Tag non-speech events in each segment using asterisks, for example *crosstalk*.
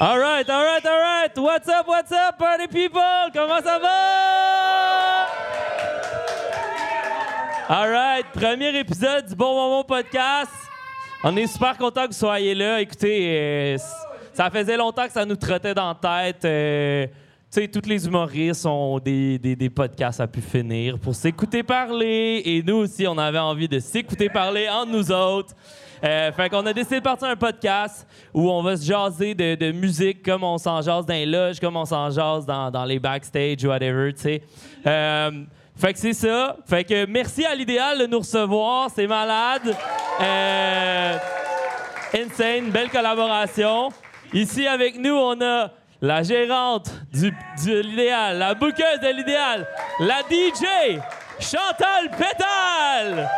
All right, all right, all right. What's up, what's up, party people? Comment ça va? All right, premier épisode du Bon Moment Podcast. On est super content que vous soyez là. Écoutez, euh, ça faisait longtemps que ça nous trottait dans la tête. euh, tous les humoristes ont des, des, des podcasts à pu finir pour s'écouter parler. Et nous aussi, on avait envie de s'écouter parler entre nous autres. Euh, fait qu'on a décidé de partir un podcast où on va se jaser de, de musique comme on s'en jase dans les loges, comme on s'en jase dans, dans les backstage, whatever, tu sais. Euh, fait que c'est ça. Fait que merci à l'idéal de nous recevoir. C'est malade. Euh, insane, belle collaboration. Ici avec nous, on a la gérante du, de l'idéal, la bouqueuse de l'idéal, la DJ, Chantal Pétal,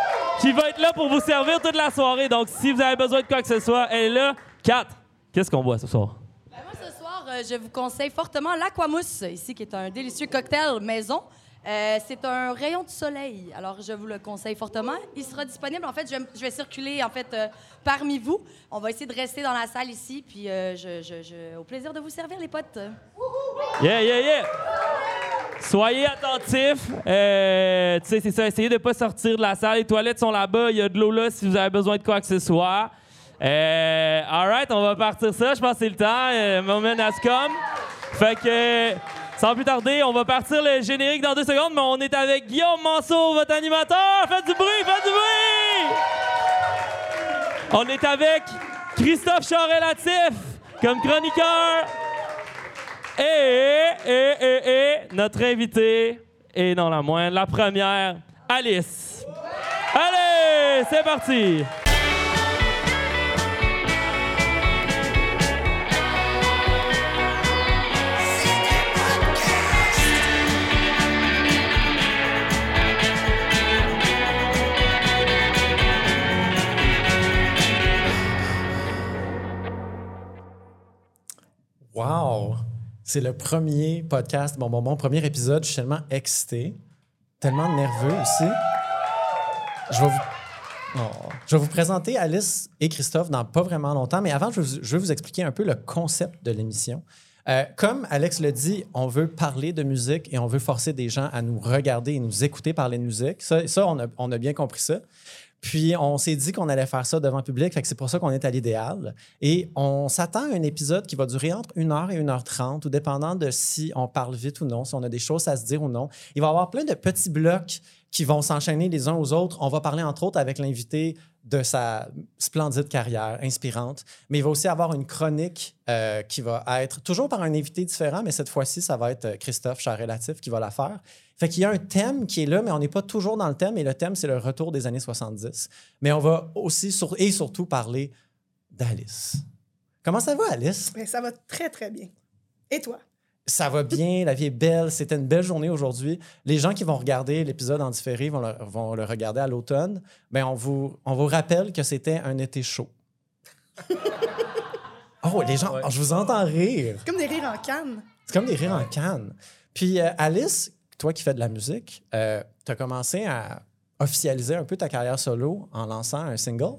qui va être là pour vous servir toute la soirée. Donc, si vous avez besoin de quoi que ce soit, elle est là. Kat, qu'est-ce qu'on boit ce soir? Ben, moi, ce soir, euh, je vous conseille fortement l'Aquamousse, ici, qui est un délicieux cocktail maison. Euh, c'est un rayon de soleil, alors je vous le conseille fortement. Il sera disponible, en fait, je, vais- circuler, en fait, euh, parmi vous. On va essayer de rester dans la salle ici, puis euh, je, au plaisir de vous servir, les potes. Yeah, yeah, yeah! Soyez attentifs. Tu sais, c'est ça. Essayez de pas sortir de la salle. Les toilettes sont là-bas. Il y a de l'eau là si vous avez besoin de quoi que ce soit. All right, on va partir ça. Je pense que c'est le temps. Moment has come. Fait que, sans plus tarder, on va partir le générique dans deux secondes, mais on est avec Guillaume Manceau, votre animateur. Faites du bruit, faites du bruit! On est avec Christophe Charest-Latif comme chroniqueur. Et, et, et, et, notre invité, et non la moindre, la première, Alice. Allez, c'est parti! C'est le premier podcast, bon, bon, mon premier épisode. Je suis tellement excité, tellement nerveux aussi. Je vais vous, Oh. Je vais vous présenter Alice et Christophe dans pas vraiment longtemps, mais avant, je, vous- vais vous expliquer un peu le concept de l'émission. Euh, comme Alex le dit, on veut parler de musique et on veut forcer des gens à nous regarder et nous écouter parler de musique. Ça, on, on a bien compris ça. Puis on s'est dit qu'on allait faire ça devant le public, que c'est pour ça qu'on est à l'idéal. Et on s'attend à un épisode qui va durer entre 1h et 1h30, tout dépendant de si on parle vite ou non, si on a des choses à se dire ou non. Il va y avoir plein de petits blocs qui vont s'enchaîner les uns aux autres. On va parler entre autres avec l'invité de sa splendide carrière inspirante, mais il va aussi avoir une chronique euh, qui va être toujours par un invité différent, mais cette fois-ci, ça va être euh, Christophe Charrelatif qui va la faire. Fait qu'il y a un thème qui est là, mais on n'est pas toujours dans le thème, et le thème, c'est le retour des années 70. Mais on va aussi et surtout parler d'Alice. Comment ça va, Alice? Mais ça va très, très bien. Et toi? Ça va bien, la vie est belle. C'était une belle journée aujourd'hui. Les gens qui vont regarder l'épisode en différé vont le, vont le regarder à l'automne. Ben, on, vous, on vous rappelle que c'était un été chaud. *laughs* oh, les gens, je vous entends rire. C'est comme des rires en canne. C'est comme des rires en canne. Puis euh, Alice, toi qui fais de la musique, tu as commencé à officialiser un peu ta carrière solo en lançant un single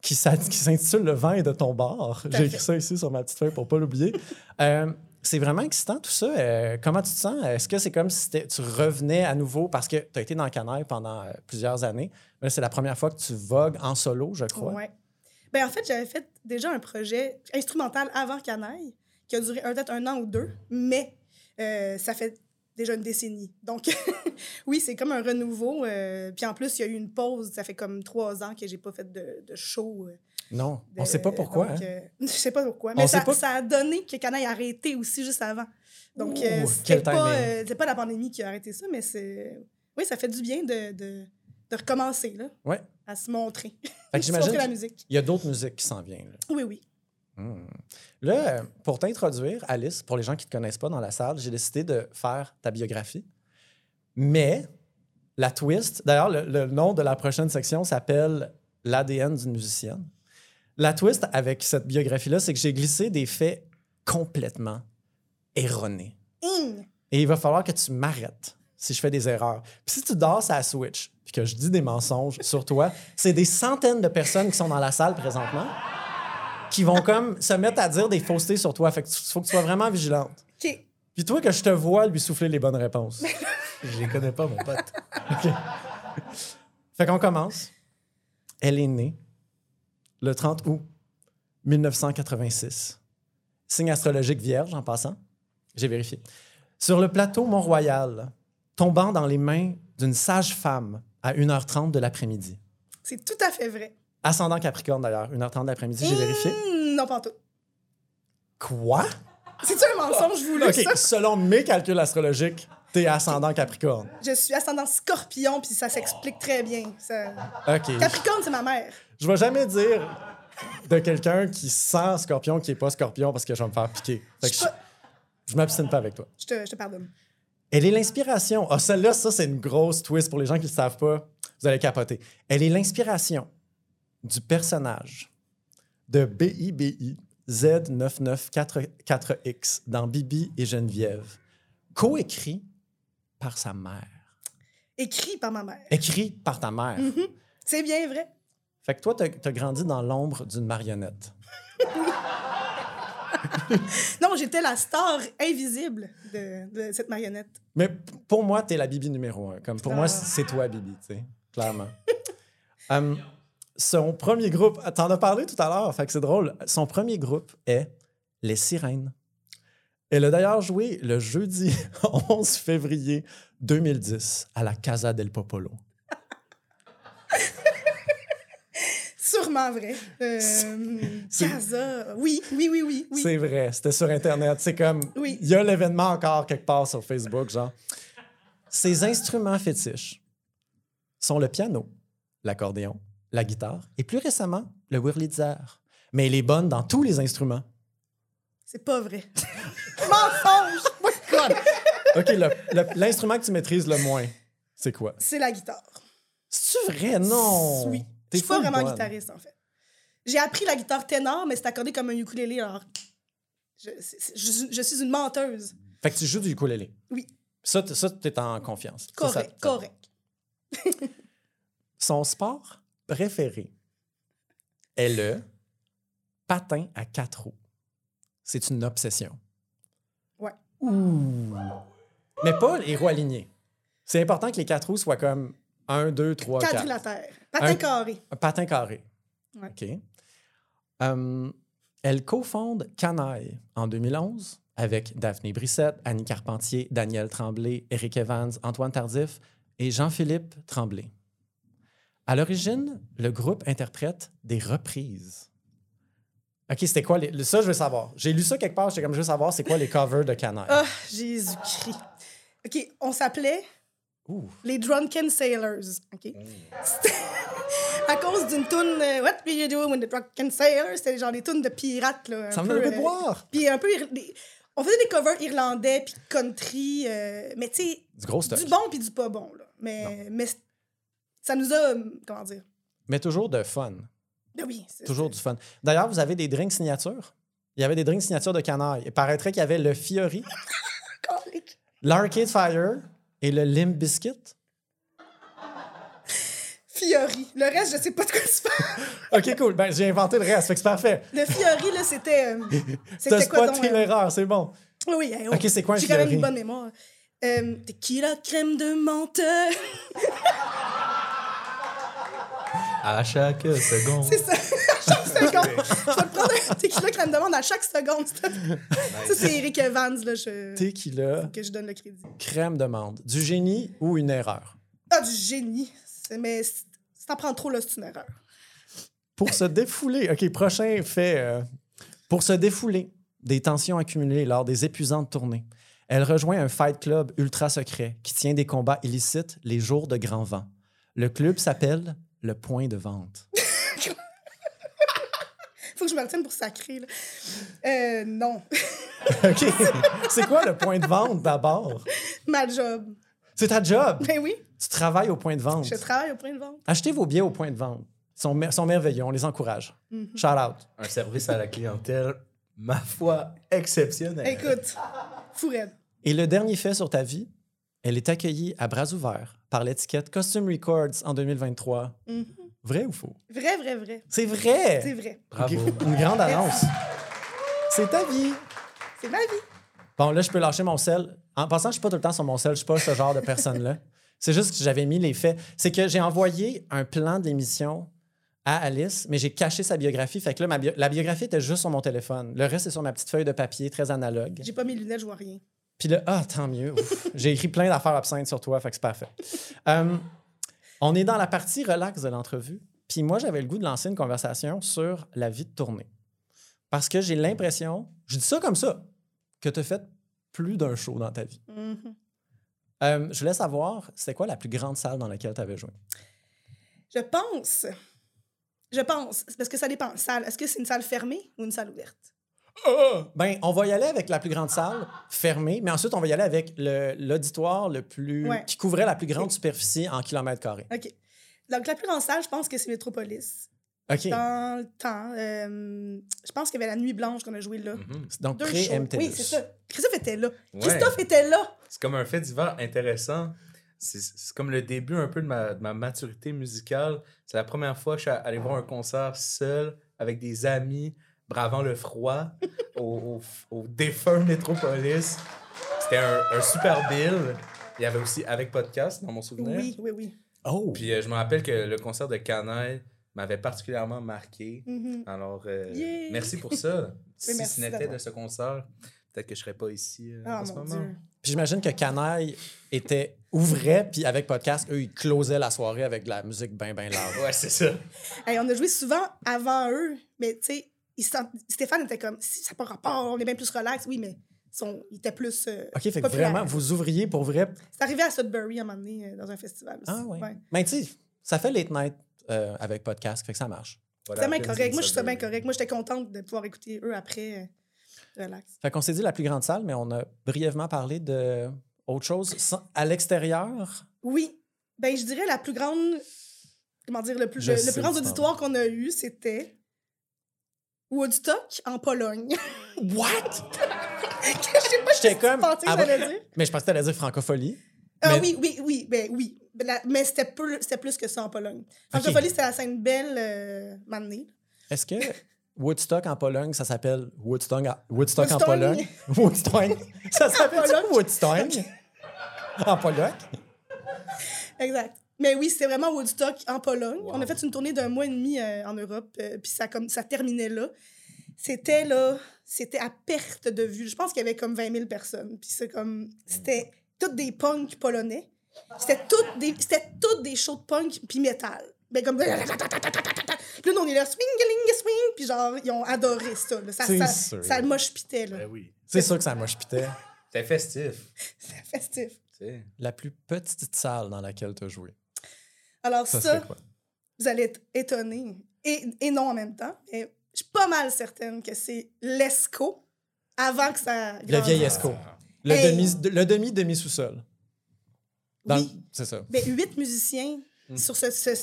qui s'a- qui s'intitule Le vin est de ton bar. J'ai écrit ça ici sur ma petite feuille pour pas l'oublier. Euh, *laughs* c'est vraiment excitant tout ça. Euh, comment tu te sens? Est-ce que c'est comme si tu revenais à nouveau parce que tu as été dans le canaille pendant euh, plusieurs années? C'est la première fois que tu vogues en solo, je crois. Ouais. Ben, en fait, j'avais fait déjà un projet instrumental avant Canaille, qui a duré peut-être un an ou deux, mais euh, ça fait déjà une décennie. Donc, *laughs* oui, c'est comme un renouveau. puis en plus, il y a eu une pause. Ça fait comme trois ans que j'ai pas fait de show. Non, on de- sait pas pourquoi. donc, hein? euh, *laughs* je sais pas pourquoi. Mais ça, pas- ça a donné que Canaille a arrêté aussi juste avant. Donc, euh, pas, euh, c'est pas la pandémie qui a arrêté ça, mais c'est. Oui, ça fait du bien de, de, de recommencer, là, Ouais. à se montrer. *laughs* J'imagine la musique. y a d'autres musiques qui s'en viennent. là. Oui, oui. Hmm. Là, pour t'introduire, Alice, pour les gens qui ne te connaissent pas dans la salle, j'ai décidé de faire ta biographie. Mais la twist, d'ailleurs, le, le nom de la prochaine section s'appelle L'ADN d'une musicienne. La twist avec cette biographie-là, c'est que j'ai glissé des faits complètement erronés. Et il va falloir que tu m'arrêtes si je fais des erreurs. Puis si tu dors à Switch, puis que je dis des mensonges sur toi, c'est des centaines de personnes qui sont dans la salle présentement. qui vont comme se mettre à dire des faussetés sur toi. Fait que tu- faut que tu sois vraiment vigilante. OK. Puis toi, que je te vois lui souffler les bonnes réponses. *laughs* Je les connais pas, mon pote. Fait qu'on commence. Elle est née le 30 août 1986. Signe astrologique vierge, en passant. J'ai vérifié. Sur le plateau Mont-Royal, tombant dans les mains d'une sage-femme à 1h30 de l'après-midi. C'est tout à fait vrai. Ascendant Capricorne, d'ailleurs. 1h30 de l'après-midi, j'ai vérifié. Hmm, non, pas en tout. Quoi? C'est-tu un mensonge voulu, OK, ça? selon mes calculs astrologiques, t'es ascendant Capricorne. Je suis ascendant scorpion, puis ça s'explique très bien. Ça... OK. Capricorne, c'est ma mère. Je vais jamais dire de quelqu'un qui sent scorpion qui est pas scorpion parce que je vais me faire piquer. Fait que Je je, m'abstine pas avec toi. Je te, je te pardonne. Elle est l'inspiration. Ah, celle-là, ça, c'est une grosse twist pour les gens qui ne le savent pas. Vous allez capoter. Elle est l'inspiration du personnage de BIBI Z9944X dans Bibi et Geneviève, coécrit par sa mère. Écrit par ma mère. Écrit par ta mère. C'est bien vrai. Fait que toi, t'as as grandi dans l'ombre d'une marionnette. *laughs* Non, j'étais la star invisible de, de cette marionnette. Mais pour moi, t'es la Bibi numéro un. Comme pour moi, Ah. c'est toi, Bibi, tu sais, clairement. *laughs* Hum, son premier groupe, t'en as parlé tout à l'heure, fait que c'est drôle. Son premier groupe est Les Sirènes. Elle a d'ailleurs joué le jeudi *laughs* 11 février 2010 à la Casa del Popolo. Sûrement vrai. Euh, C'est- Casa. Oui, oui, oui, oui. oui. C'est vrai, c'était sur Internet. C'est comme, il Oui. y a l'événement encore quelque part sur Facebook, genre. Ses instruments fétiches sont le piano, l'accordéon, la guitare et plus récemment, le Wurlitzer. Mais elle est bonne dans tous les instruments. C'est pas vrai. *laughs* Mensonge! OK, le- le- l'instrument que tu maîtrises le moins, c'est quoi? C'est la guitare. C'est-tu vrai? Non! Oui. Je suis pas vraiment bonne. guitariste, en fait. J'ai appris la guitare ténor, mais c'est accordé comme un ukulélé, alors... Je, je, je suis une menteuse. Fait que tu joues du ukulélé. Oui. Ça, ça t'es en confiance. Ça, ça- Correct, ça- correct. Son sport préféré est le patin à quatre roues. C'est une obsession. Ouais. Ouh. Mais pas les roues alignées. C'est important que les quatre roues soient comme un, deux, trois, quatre. Quadrilatère. Patin Un- carré. Un patin carré. Ouais. OK. Elle cofonde Canaille en 2011 avec Daphné Brissette, Annie Carpentier, Daniel Tremblay, Éric Evans, Antoine Tardif et Jean-Philippe Tremblay. À l'origine, le groupe interprète des reprises. OK, c'était quoi les... Ça, je veux savoir. J'ai lu ça quelque part, j'étais comme, je veux savoir, c'est quoi les covers de Canaille? Ah, Jésus-Christ. OK, on s'appelait Les Drunken Sailors. OK? C'était *laughs* à cause d'une toune euh, What will you do when the drunken sailors? C'était genre des tunes de pirates. Là, un Ça me peu, de euh, boire. Puis un peu... des- On faisait des covers irlandais puis country, euh, mais tu sais, Du gros stuff. du bon puis du pas bon. Là. Mais, mais ça nous a... euh, Comment dire? Mais toujours de fun. Ben oui. c'est- Toujours du fun. D'ailleurs, vous avez des drinks signatures? Il y avait des drinks signatures de Canaille. Il paraîtrait qu'il y avait le Fiori, *laughs* l'Arcade Fire et le Limp Biscuit. Fiori. Le reste, je sais pas de quoi tu parles. *laughs* OK, cool. Ben, j'ai inventé le reste, fait que c'est parfait. Le Fiori, là, c'était... euh, *laughs* T'as C'était quoi spoté euh, l'erreur, c'est bon. Oui, hey, oh. Ok, c'est quoi un J'ai quand même Fiori? une bonne mémoire. Euh, tequila, crème de menthe. À chaque seconde. *laughs* C'est ça. *laughs* À chaque seconde. Je vais te prendre un tequila, crème de menthe à chaque seconde. Ça, c'est Eric Evans, là, je... Tequila, que je donne le crédit. crème de menthe. Du génie ou une erreur? Ah, du génie. Mais si si t'en prends trop, là, c'est une erreur. Pour se défouler, OK, prochain fait. euh, pour se défouler des tensions accumulées lors des épuisantes tournées, elle rejoint un fight club ultra secret qui tient des combats illicites les jours de grand vent. Le club s'appelle le Point de Vente. *laughs* Faut que je me retienne pour sacrer, là. Euh, non. *laughs* OK. C'est quoi le point de vente d'abord? Ma job. C'est ta job? Ben oui, Tu travailles au point de vente. je travaille au point de vente. Achetez vos billets au point de vente. Ils sont, mer- sont merveilleux. On les encourage. Shout out. Un service à la clientèle, ma foi, exceptionnel. Écoute, fou raide. Et le dernier fait sur ta vie, elle est accueillie à bras ouverts par l'étiquette Costume Records en 2023. Mhm. Vrai ou faux? Vrai, vrai, vrai. C'est vrai! C'est vrai. Bravo. Une grande annonce. C'est ta vie. C'est ma vie. Bon, là, je peux lâcher mon sel. En passant, je suis pas tout le temps sur mon sel. Je suis pas ce genre de personne-là. *laughs* C'est juste que j'avais mis les faits. C'est que j'ai envoyé un plan de l'émission à Alice, mais j'ai caché sa biographie. Fait que là, ma bio- la biographie était juste sur mon téléphone. Le reste, c'est sur ma petite feuille de papier, très analogue. J'ai pas mes lunettes, je vois rien. Puis là, ah, tant mieux. J'ai écrit plein d'affaires absentes sur toi, fait que c'est parfait. Euh, on est dans la partie relax de l'entrevue. Puis moi, j'avais le goût de lancer une conversation sur la vie de tournée. Parce que j'ai l'impression, je dis ça comme ça, que tu as fait plus d'un show dans ta vie. Mhm. Euh, je voulais savoir, c'était quoi la plus grande salle dans laquelle tu avais joué? Je pense. Je pense. Parce que ça dépend. Salle. Est-ce que c'est une salle fermée ou une salle ouverte? Ben, on va y aller avec la plus grande salle fermée, mais ensuite, on va y aller avec l'auditoire le plus Ouais. qui couvrait la plus grande superficie en kilomètres carrés. OK. Donc, la plus grande salle, je pense que c'est Métropolis. OK. Dans le temps, euh, je pense qu'il y avait la Nuit Blanche qu'on a joué là. Mhm. Donc, pré-MTV. Oui, c'est ça. Christophe était là. Ouais. Christophe était là. C'est comme un fait divers intéressant. C'est c'est comme le début un peu de ma, de ma maturité musicale. C'est la première fois que je suis allé voir un concert seul, avec des amis, bravant le froid, au, au, au défunt Métropolis. C'était un, un super bill. Il y avait aussi Avec Podcast, dans mon souvenir. Oui, oui, oui. Oh! Puis euh, je me rappelle que le concert de Canaille m'avait particulièrement marqué. Mhm. Alors, euh, Yeah. merci pour ça. *laughs* si merci ce n'était de ce concert, peut-être que je serais pas ici euh, Ah, en ce mon moment. Dieu. Puis j'imagine que Canaille était ouvrait, puis avec podcast, eux, ils closaient la soirée avec de la musique bien, bien loud. Ouais, c'est ça. Hey, on a joué souvent avant eux, mais tu sais, sent- Stéphane était comme, si ça n'a pas rapport, on est bien plus relax. Oui, mais son, il était plus. euh, OK, fait que vraiment, vous ouvriez pour vrai. C'est arrivé à Sudbury à un moment donné, euh, dans un festival aussi. Ah, ouais. Mais tu sais, ça fait late night euh, avec podcast, fait que ça marche. Voilà, C'est bien correct. Moi, je suis bien correct. Moi, j'étais contente de pouvoir écouter eux après. euh, relax. Fait qu'on s'est dit la plus grande salle, mais on a brièvement parlé de autre chose. Sans- À l'extérieur, Oui. Ben, je dirais la plus grande. Comment dire, le plus, Je le, plus grand auditoire qu'on a eu, c'était. Woodstock en Pologne. *laughs* what? *laughs* je sais pas J'étais comme. pensais que ah, j'allais dire. Mais je pensais que t'allais dire francophonie. Ah Mais- oui, oui, oui, ben oui. La- mais c'était plus, plus que ça en Pologne. Francophonie, c'était la scène belle euh. Est-ce que *laughs* Woodstock en Pologne, ça s'appelle Woodstock, en- Woodstock en. Pologne? Woodstock. Ça s'appelle. Woodstock? en Pologne? Exact. Mais oui, c'était vraiment Woodstock en Pologne. On a fait une tournée d'un mois et demi euh, en Europe, euh, puis ça, comme, ça terminait là. C'était là, c'était à perte de vue. Je pense qu'il y avait comme 20 000 personnes. Puis c'est comme, c'était toutes des punks polonais. C'était toutes des, c'était toutes des shows de punk puis métal. Ben comme, *laughs* puis là, nous, on est là, swing, swing, puis genre, ils ont adoré ça. là. Ça, ça, sûr. ça moche pitait, là. Ben oui. C'est sûr que ça moche pitait. C'était festif. *laughs* C'était festif. La plus petite salle dans laquelle tu as joué. Alors Ça vous allez être étonnés. Et, et non en même temps. Je suis pas mal certaine que c'est l'ESCO avant que ça. Le grandisse. vieil Esco. Le Hey. demi, le demi demi sous-sol. Dans- Oui. C'est ça. Ben, huit musiciens sur ce. ce-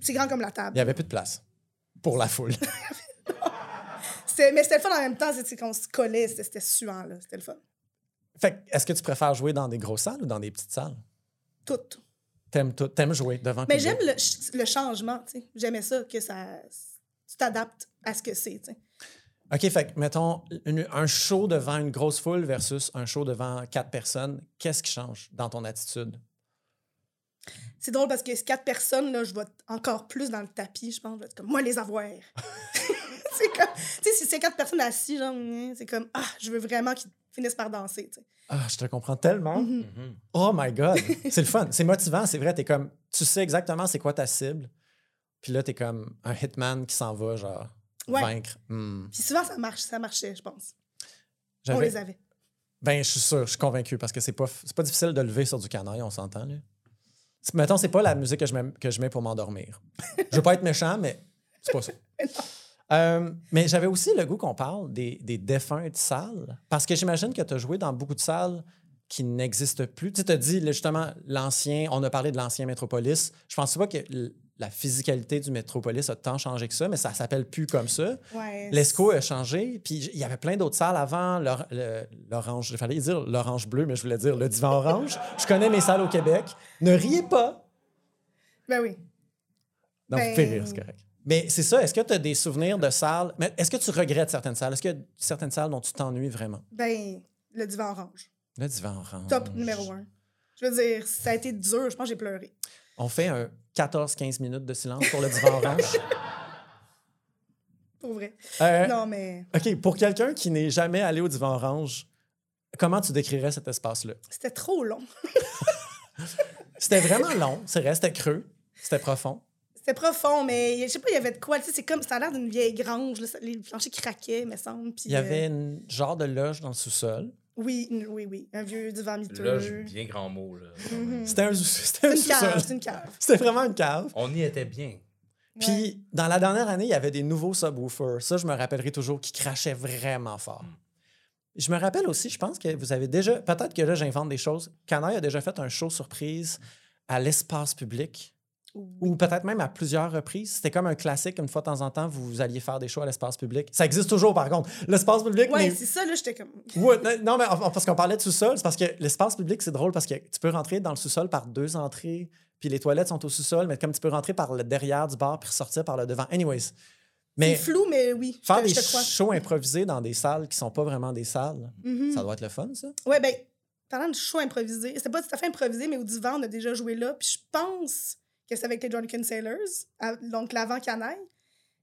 c'est grand comme la Il table. n'y avait plus de place pour la foule. *laughs* Mais c'était le fun en même temps, c'est qu'on se collait, c'était c'était suant, là. C'était le fun. fait que, est-ce que tu préfères jouer dans des grosses salles ou dans des petites salles? Tout. T'aimes, tout- t'aimes jouer devant Mais j'aime le, ch- le changement, tu sais. J'aimais ça, que ça. Tu t'adaptes à ce que c'est, tu sais. OK, fait mettons, une- un show devant une grosse foule versus un show devant quatre personnes, qu'est-ce qui change dans ton attitude? C'est drôle parce que ces quatre personnes, là, je vais encore plus dans le tapis, je pense. Je vais être comme, moi, les avoir. *laughs* c'est comme, tu sais, si c'est quatre personnes assises, genre, c'est comme, ah, je veux vraiment qu'ils finissent par danser, tu. Ah, je te comprends tellement. Mhm. Mhm. Oh my God! c'est le fun. C'est motivant, c'est vrai. T'es comme, tu sais exactement c'est quoi ta cible. Puis là, t'es comme un hitman qui s'en va, genre, Ouais. vaincre. Hmm. Puis souvent, ça marche, ça marchait, je pense. On J'avais- les avait. Ben, je suis sûr, je suis convaincu parce que c'est pas, c'est pas difficile de lever sur du canaille, on s'entend, là. Mettons, c'est pas la musique que je mets, que je mets pour m'endormir. Je veux pas être méchant, mais c'est pas ça. *laughs* Euh, mais j'avais aussi le goût qu'on parle des, des défunts de salles. Parce que j'imagine que tu as joué dans beaucoup de salles qui n'existent plus. Tu as dit justement l'ancien, on a parlé de l'ancien Métropolis. Je pense pas que la physicalité du Métropolis a tant changé que ça, mais ça s'appelle plus comme ça. Ouais. L'ESCO a changé, puis il y avait plein d'autres salles avant. L'orange, il fallait dire l'orange bleu, mais je voulais dire le divan orange. Je connais mes salles au Québec. Ne riez pas. Ben oui. Non, vous Ben- pouvez rire, c'est correct. Mais c'est ça, est-ce que tu as des souvenirs de salles? Mais est-ce que tu regrettes certaines salles? Est-ce qu'il y a certaines salles dont tu t'ennuies vraiment? Ben, le divan orange. Le divan orange. Top numéro un. Je veux dire, ça a été dur. Je pense que j'ai pleuré. On fait un 14-15 minutes de silence pour le divan *laughs* orange. Pour vrai. Euh, Non, mais OK, pour quelqu'un qui n'est jamais allé au divan orange, comment tu décrirais cet espace-là? c'était trop long. *laughs* C'était vraiment long, c'est vrai, c'était creux, c'était profond. C'était profond, mais je sais pas, il y avait de quoi. Tu sais, c'est comme, ça a l'air d'une vieille grange. là, les planchers craquaient, me semble. puis, Il y euh, avait une genre de loge dans le sous-sol. oui, oui, oui. Un vieux divan miteux. Loge, bien grand mot. Là. Mhm. C'était un, c'était un C'est une cave, sous-sol. c'est une cave. *laughs* C'était vraiment une cave. On y était bien. Puis, Ouais. dans la dernière année, il y avait des nouveaux subwoofers. Ça, je me rappellerai toujours, qui crachaient vraiment fort. Je me rappelle aussi, je pense que vous avez déjà, peut-être que là, j'invente des choses. Canaille a déjà fait un show surprise à l'espace public, ou peut-être même à plusieurs reprises. C'était comme un classique, une fois de temps en temps, vous alliez faire des shows à l'espace public. Ça existe toujours, par contre. L'espace public, mais- c'est ça, là, j'étais comme. *laughs* Ouais, non, mais parce qu'on parlait de sous-sol, c'est parce que l'espace public, c'est drôle parce que tu peux rentrer dans le sous-sol par deux entrées, puis les toilettes sont au sous-sol, mais comme tu peux rentrer par le derrière du bar puis ressortir par le devant. Anyways. Mais C'est flou, mais oui. faire des shows improvisés dans des salles qui sont pas vraiment des salles, Mhm. ça doit être le fun, ça. Ouais, ben, parlant de show improvisé, c'était pas tout à fait improvisé, mais au divan, on a déjà joué là. Puis je pense que c'est avec les Drunken Sailors, à- donc l'avant canaille.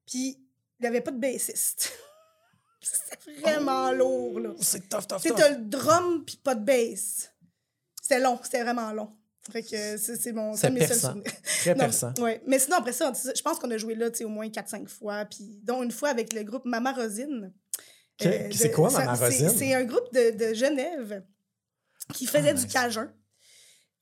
Puis il n'y avait pas de bassiste. *laughs* C'était vraiment lourd, là. C'est tough, tough, tough. t'as le drum, puis pas de bass. C'était long, c'était vraiment long. Fait que c'est c'est mon C'est mes seuls. *laughs* Très Non, perçant. ouais. Mais sinon, après ça, je pense qu'on a joué là au moins 4-5 fois. Puis, dont une fois avec le groupe Mama Rosine. Ok, Euh, c'est quoi, Mama c'est- Rosine? C'est un groupe de, de Genève qui faisait Ah, du nice. cajun,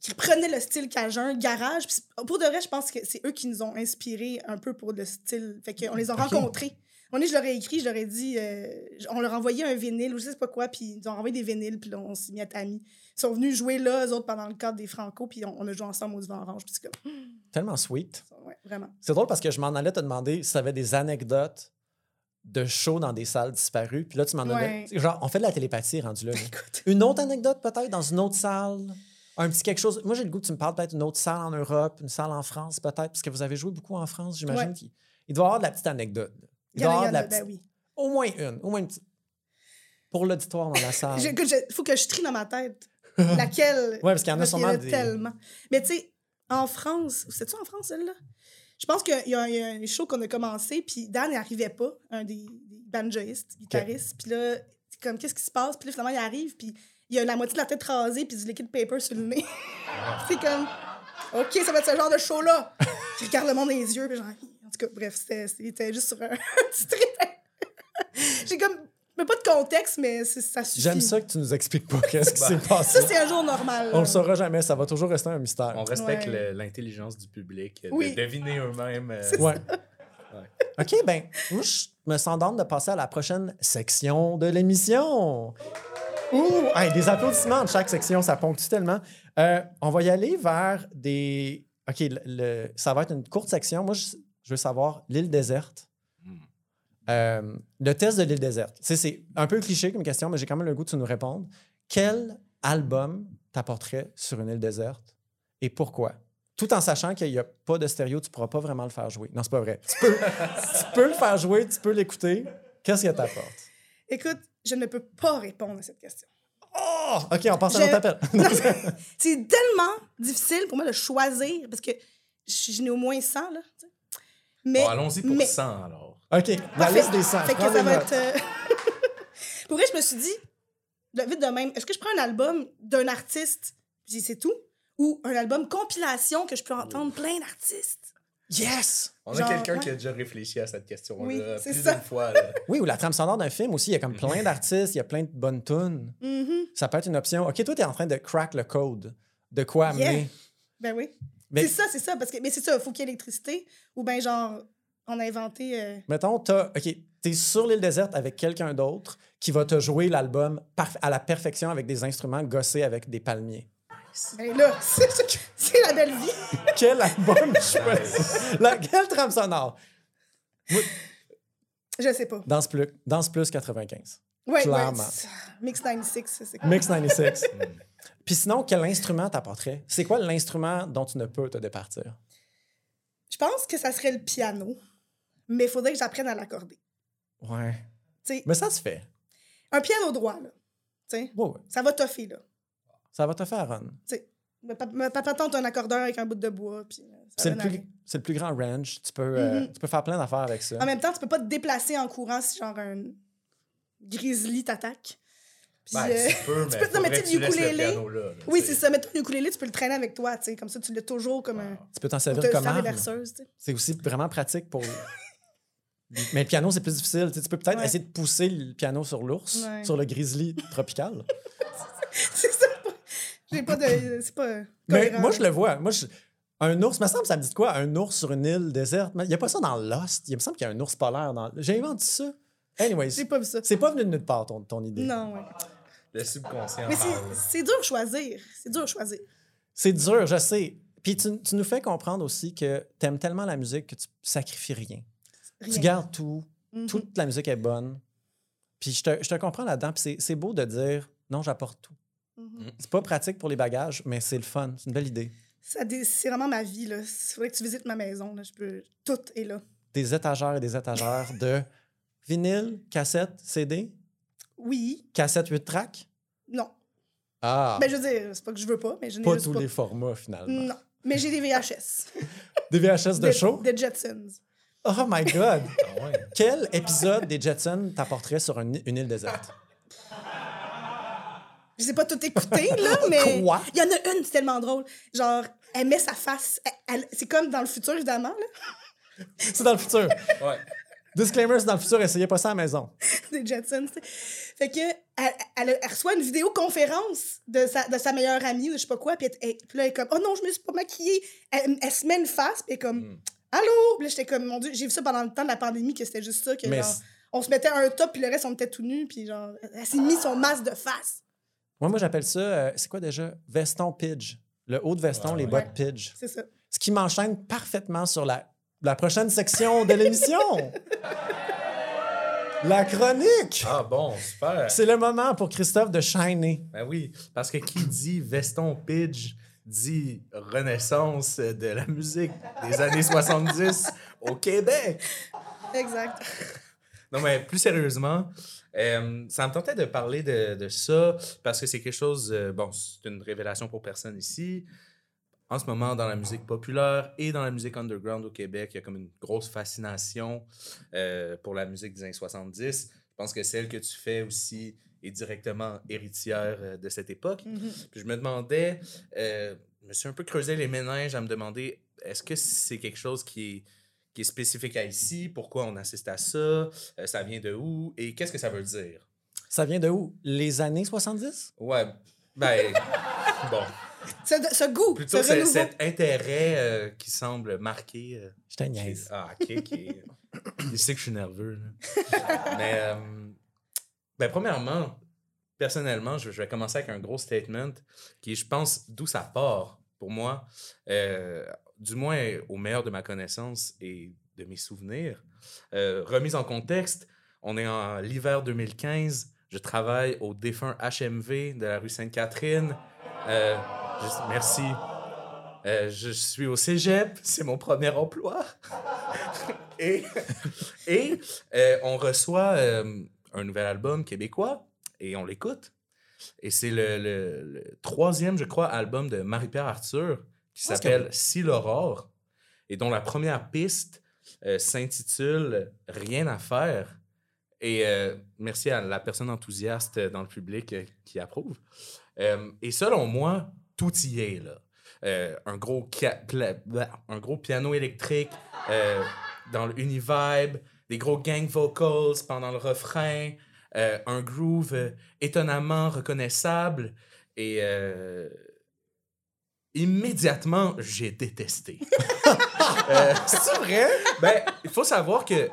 qui prenait le style cajun, garage. Puis pour de vrai, je pense que c'est eux qui nous ont inspirés un peu pour le style. Fait qu'on les a rencontrés. On est, je leur ai écrit, je leur ai dit, euh, on leur envoyait un vinyle ou je sais pas quoi, puis ils nous ont envoyé des vinyles, puis là, on s'est mis à amis. Ils sont venus jouer là, eux autres, pendant le cadre des Franco, puis on, on a joué ensemble au divan orange, puis c'est comme, *gasps* Tellement sweet. ouais, vraiment. C'est drôle parce que je m'en allais te demander si tu avais des anecdotes de shows dans des salles disparues. Puis là, tu m'en Ouais. donnais. Genre, on fait de la télépathie rendu là. là. *laughs* Écoute. Une autre anecdote peut-être dans une autre salle? Un petit quelque chose. Moi, j'ai le goût que tu me parles peut-être d'une autre salle en Europe, une salle en France peut-être, parce que vous avez joué beaucoup en France, j'imagine. Ouais. qu'il il doit y avoir de la petite anecdote. là. Il doit y avoir de la ben petite- oui. Au moins une, au moins une petite. Pour l'auditoire dans la *laughs* salle. Il faut que je trie dans ma tête *laughs* laquelle. Ouais, parce qu'il y en a sûrement des- tellement. Mais tu sais, en France, c'est-tu en France, celle-là? Je pense qu'il y, y a un show qu'on a commencé, puis Dan n'arrivait pas, un des, des banjoistes, guitaristes. Puis là, comme, qu'est-ce qui se passe? Puis là, finalement, il arrive, puis il a la moitié de la tête rasée, puis du liquid paper sur le nez. *laughs* c'est comme, OK, ça va être ce genre de show-là. Je regarde le monde dans les yeux, puis genre, *laughs* en tout cas, bref, c'était juste sur un *laughs* petit trip. J'ai comme, mais pas de contexte, mais ça suffit. J'aime ça que tu nous expliques pas qu'est-ce qui Bah. s'est passé. Ça, c'est un jour normal. On le saura jamais, ça va toujours rester un mystère. On respecte Ouais. l'intelligence du public, de Oui. deviner eux-mêmes. euh, Ouais. OK, ben, moi, je me sens d'ordre de passer à la prochaine section de l'émission. Ouh, hey, des applaudissements de chaque section, ça ponctue tellement. Euh, on va y aller vers des. OK, le, le- ça va être une courte section. Moi, je, je veux savoir l'île déserte. Hmm. Euh, le test de l'île déserte. Tu sais, c'est un peu cliché comme question, mais j'ai quand même le goût de nous répondre. Quel album t'apporterait sur une île déserte et pourquoi? Tout en sachant qu'il n'y a pas de stéréo, tu ne pourras pas vraiment le faire jouer. Non, c'est pas vrai. Tu peux, *laughs* tu peux le faire jouer, tu peux l'écouter. Qu'est-ce que t'apporte? Écoute, je ne peux pas répondre à cette question. Oh! OK, on passe à notre appel. *laughs* *laughs* C'est tellement difficile pour moi de choisir parce que je je n'ai au moins 100, là. tu sais. Mais, Bon, allons-y pour mais- 100 alors. OK, la Parfait. liste des 100. Fait que ça va être. euh, *laughs* pour vrai, je me suis dit, de, vite de même, est-ce que je prends un album d'un artiste, puis c'est tout, ou un album compilation que je peux entendre plein d'artistes? Yes! On Genre, a quelqu'un ouais. qui a déjà réfléchi à cette question-là Oui, plus d'une fois. là. *laughs* Oui, ou la trame sonore d'un film aussi. Il y a comme plein d'artistes, il y a plein de bonnes tunes. Mhm. Ça peut être une option. OK, toi, tu es en train de crack le code. De quoi Yeah. amener? Ben oui. Mais- C'est ça, c'est ça. Parce que, mais c'est ça, il faut qu'il y ait l'électricité, ou bien genre, on a inventé. euh, Mettons, t'as, OK, t'es sur l'île déserte avec quelqu'un d'autre qui va te jouer l'album à la perfection avec des instruments gossés avec des palmiers. Ben là, *laughs* c'est la belle vie. Quel album choisis? *laughs* Quelle trame sonore? Je sais pas. Danse plus, Danse plus 95. Ouais, Clairement. ouais. Mix 96, c'est quoi? Mix 96. *laughs* Puis sinon, quel instrument t'apporterait? C'est quoi l'instrument dont tu ne peux te départir? Je pense que ça serait le piano, mais il faudrait que j'apprenne à l'accorder. Ouais. Tu sais, Mais ça se fait. un piano droit, là. Tu sais, Ouais, ouais. ça va toffer, là. Ça va te faire. Tu pa- me papa tente un accordeur avec un bout de bois, puis euh, C'est le, plus, c'est le plus grand range. Tu peux, euh, Mhm. tu peux faire plein d'affaires avec ça. En même temps, tu peux pas te déplacer en courant si genre un grizzly t'attaque. Ben, euh, tu peux, *laughs* mais, peux- non, mais tu tu le ukulélé- piano là, là, oui, tu c'est ça. Mais ton ukulélé, tu peux le traîner avec toi, tu sais. Comme ça, tu l'as toujours comme un. Tu peux t'en servir comme arme. tu. C'est aussi vraiment pratique pour. *laughs* Mais le piano, c'est plus difficile. Tu, tu peux peut-être Ouais. essayer de pousser le piano sur l'ours, Ouais. sur le grizzly tropical. *laughs* c'est ça. J'ai pas de. C'est pas. Mais moi, je le vois. Moi, je- Un ours, me semble, ça me dit de quoi? Un ours sur une île déserte? Il n'y a pas ça dans Lost. Il me semble qu'il y a un ours polaire dans. J'ai inventé ça. Anyways, J'ai pas vu ça. c'est pas venu de nulle part, ton, ton idée. Non, ouais. Le subconscient. Mais c'est- c'est dur de choisir. C'est dur de choisir. C'est dur, je sais. Puis tu, tu nous fais comprendre aussi que tu aimes tellement la musique que tu sacrifies rien. Rien. Tu gardes tout. Mhm. Toute la musique est bonne. Puis je te, je te comprends là-dedans. Puis c'est- c'est beau de dire non, j'apporte tout. Mhm. C'est pas pratique pour les bagages, mais c'est le fun. C'est une belle idée. Ça dé- C'est vraiment ma vie, là. Il faudrait que tu visites ma maison, là. Je peux... Tout est là. Des étagères et des étagères de *laughs* vinyle, cassette, CD, Oui. cassette 8 tracks? Non. Ah, Ben, je veux dire, c'est pas que je veux pas, mais je n'ai pas juste tous pas. les formats finalement. Non. Mais j'ai des VHS. *laughs* Des VHS de show? Des Jetsons. Oh my God! *laughs* Ah. Quel épisode des Jetsons t'apporterait sur une, une île déserte? Je sais pas tout écouter, là, *laughs* mais. Quoi? Il y en a une, c'est tellement drôle. Genre, elle met sa face. elle- elle- C'est comme dans le futur, évidemment, là. C'est dans le futur. Ouais. Disclaimer, c'est dans le futur. Essayez pas ça à la maison. *laughs* des Jetsons. Fait que elle, elle- elle reçoit une vidéoconférence de sa, de sa meilleure amie, ou je sais pas quoi, puis, elle- elle- puis là, elle est comme Oh non, je me suis pas maquillée. Elle, elle se met une face, puis elle est comme Mm. Allô? Puis là, j'étais comme Mon Dieu, j'ai vu ça pendant le temps de la pandémie, que c'était juste ça, que Mais genre, on se mettait un top, puis le reste, on était tout nus, puis genre, elle s'est mis son masque de face. Moi, moi j'appelle ça, euh, c'est quoi déjà? Veston Pidge. Le haut de veston, Ouais, les ouais. bottes Pidge. C'est ça. Ce qui m'enchaîne parfaitement sur la, la prochaine section de l'émission. *laughs* la chronique. Ah bon, super. C'est le moment pour Christophe de shiner. Ben oui, parce que qui dit veston pidge dit renaissance de la musique des années 70 au Québec. Exact. Non, mais plus sérieusement, euh, ça me tentait de parler de, de ça parce que c'est quelque chose, euh, bon, c'est une révélation pour personne ici. En ce moment, dans la musique populaire et dans la musique underground au Québec, il y a comme une grosse fascination euh, pour la musique des années 70. Je pense que celle que tu fais aussi est directement héritière de cette époque. Mhm. Puis je me demandais, je me suis un peu creusé les méninges à me demander est-ce que c'est quelque chose qui est, qui est spécifique à ici Pourquoi on assiste à ça Euh, Ça vient de où Et qu'est-ce que ça veut dire? Ça vient de où? Les années 70? Ouais, ben, *laughs* bon. Ce, ce goût, Plutôt ce cet intérêt euh, qui semble marqué. euh, Je te qui-. Ah, ok, ok. Il sait que je suis nerveux. là. *laughs* Mais, euh, ben, premièrement, personnellement, je, je vais commencer avec un gros statement qui, je pense, d'où ça part pour moi, euh, du moins au meilleur de ma connaissance et de mes souvenirs. Euh, remise en contexte, on est en l'hiver 2015. Je travaille au défunt HMV de la rue Sainte-Catherine. Euh, merci. Euh, je suis au cégep, c'est mon premier emploi. *laughs* et on reçoit un nouvel album québécois et on l'écoute. Et c'est le troisième, je crois, album de Marie-Pierre Arthur qui s'appelle Si l'aurore et dont la première piste euh, s'intitule Rien à faire. Et euh, merci à la personne enthousiaste dans le public euh, qui approuve. Et selon moi, tout y est, là. Un, gros blah, un gros piano électrique dans le Univibe, des gros gang vocals pendant le refrain, un groove étonnamment reconnaissable et immédiatement, j'ai détesté. *laughs* Euh, C'est vrai? ben, il faut savoir que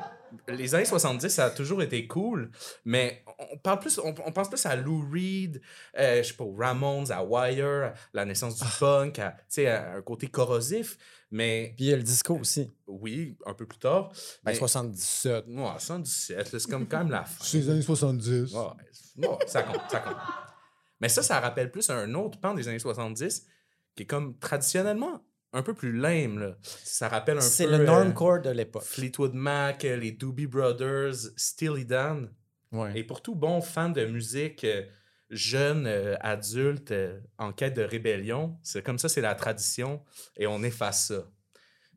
les années 70, ça a toujours été cool, mais on parle plus, on, on pense plus à Lou Reed, euh, je sais pas, aux Ramones, à Wire, à la naissance du punk, à, tu sais, à un côté corrosif, mais Puis il y a le disco aussi. oui, un peu plus tard. Ben, mais- 77. Ouais, 117, là, c'est comme quand même la fin. C'est les années 70. Ouais, ouais, ça compte, ça compte. Mais ça, ça rappelle plus un autre pan des années 70 qui est comme traditionnellement un peu plus lame. Là. Ça rappelle un peu. C'est le euh, normcore de l'époque. Fleetwood Mac, euh, les Doobie Brothers, Steely Dan. Ouais. Et pour tout bon fan de musique euh, jeune, euh, adulte, euh, en quête de rébellion, c'est comme ça, c'est la tradition et on efface ça.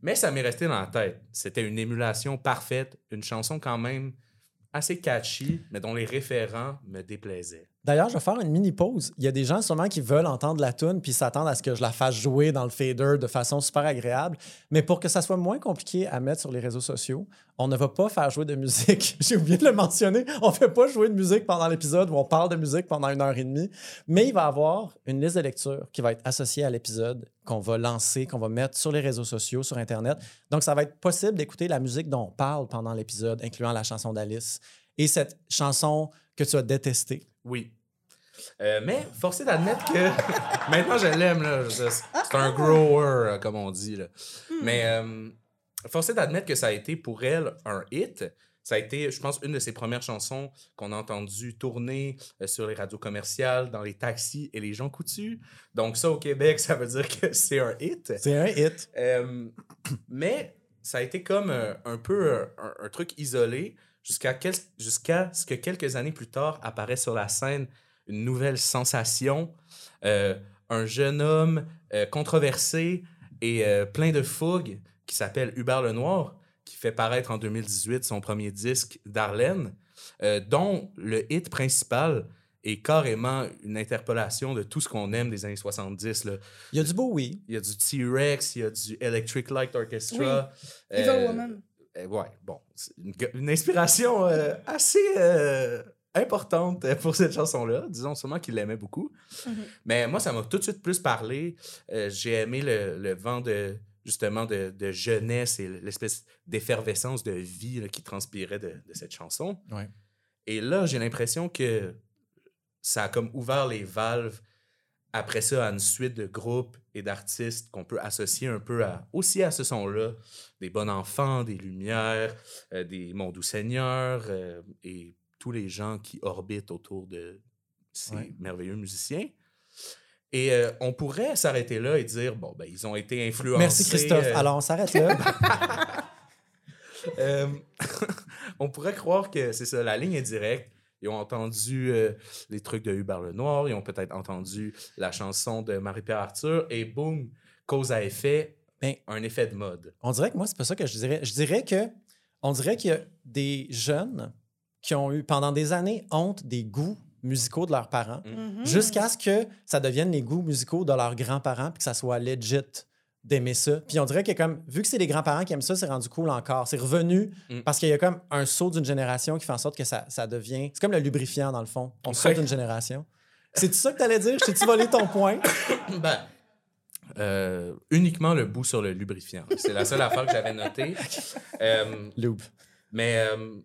Mais ça m'est resté dans la tête. C'était une émulation parfaite, une chanson quand même assez catchy, mais dont les référents me déplaisaient. D'ailleurs, je vais faire une mini pause. Il y a des gens sûrement qui veulent entendre la tune puis s'attendent à ce que je la fasse jouer dans le fader de façon super agréable. Mais pour que ça soit moins compliqué à mettre sur les réseaux sociaux, on ne va pas faire jouer de musique. *laughs* J'ai oublié de le mentionner. On ne fait pas jouer de musique pendant l'épisode où on parle de musique pendant une heure et demie. Mais il va y avoir une liste de lecture qui va être associée à l'épisode qu'on va lancer, qu'on va mettre sur les réseaux sociaux, sur Internet. Donc, ça va être possible d'écouter la musique dont on parle pendant l'épisode, incluant la chanson d'Alice et cette chanson que tu as détestée. Oui. Euh, mais forcé d'admettre que *laughs* maintenant je l'aime là, c'est un grower euh, comme on dit là. Mais euh, forcé d'admettre que ça a été pour elle un hit. Ça a été, je pense, une de ses premières chansons qu'on a entendu tourner euh, sur les radios commerciales, dans les taxis et les gens coutus. Donc ça au Québec, ça veut dire que c'est un hit. C'est un hit. Euh, mais ça a été comme un peu un, un truc isolé jusqu'à quel- jusqu'à ce que quelques années plus tard apparaît sur la scène une nouvelle sensation, euh, un jeune homme euh, controversé et euh, plein de fougue qui s'appelle Hubert Lenoir, qui fait paraître en 2018 son premier disque Darlene, euh, dont le hit principal est carrément une interpolation de tout ce qu'on aime des années 70. Là. Il y a du beau oui. Il y a du T-Rex, il y a du Electric Light Orchestra. Evil Euh, Woman. euh, ouais, bon. Une, inspiration euh, assez euh, importante pour cette chanson-là. Disons seulement qu'il l'aimait beaucoup. Mhm. Mais moi, ça m'a tout de suite plus parlé. Euh, J'ai aimé le, le vent de justement de, de jeunesse et l'espèce d'effervescence de vie là, qui transpirait de, de cette chanson. Ouais. Et là, j'ai l'impression que ça a comme ouvert les valves après ça à une suite de groupes et d'artistes qu'on peut associer un peu à, aussi à ce son-là. Des bons enfants, des lumières, euh, des Mon Doux Seigneur euh, et tous les gens qui orbitent autour de ces Ouais. merveilleux musiciens. Et euh, on pourrait s'arrêter là et dire, bon, ben, ils ont été influencés. Merci Christophe. euh, Alors, on s'arrête là. *laughs* euh, *laughs* on pourrait croire que c'est ça, la ligne est directe. Ils ont entendu les trucs de Hubert Lenoir, ils ont peut-être entendu la chanson de Marie-Pierre Arthur, et boum, cause à effet, Ben, un effet de mode. On dirait que moi, c'est pas ça que je dirais. Je dirais que on dirait qu'il y a des jeunes qui ont eu pendant des années honte des goûts musicaux de leurs parents, Mhm. jusqu'à ce que ça devienne les goûts musicaux de leurs grands-parents, puis que ça soit legit d'aimer ça. Puis on dirait que comme vu que c'est les grands-parents qui aiment ça, c'est rendu cool encore. C'est revenu Mm. parce qu'il y a comme un saut d'une génération qui fait en sorte que ça, ça devient. C'est comme le lubrifiant dans le fond. On saute d'une génération. C'est ça que t'allais dire? Je t'ai-tu volé ton point? *coughs* ben, euh, uniquement le bout sur le lubrifiant. C'est la seule affaire que j'avais notée. *laughs* Euh, Lube. Mais euh,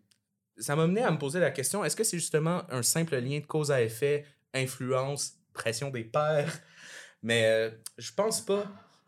ça m'a mené à me poser la question est-ce que c'est justement un simple lien de cause à effet, influence, pression des pères Mais euh, je pense pas.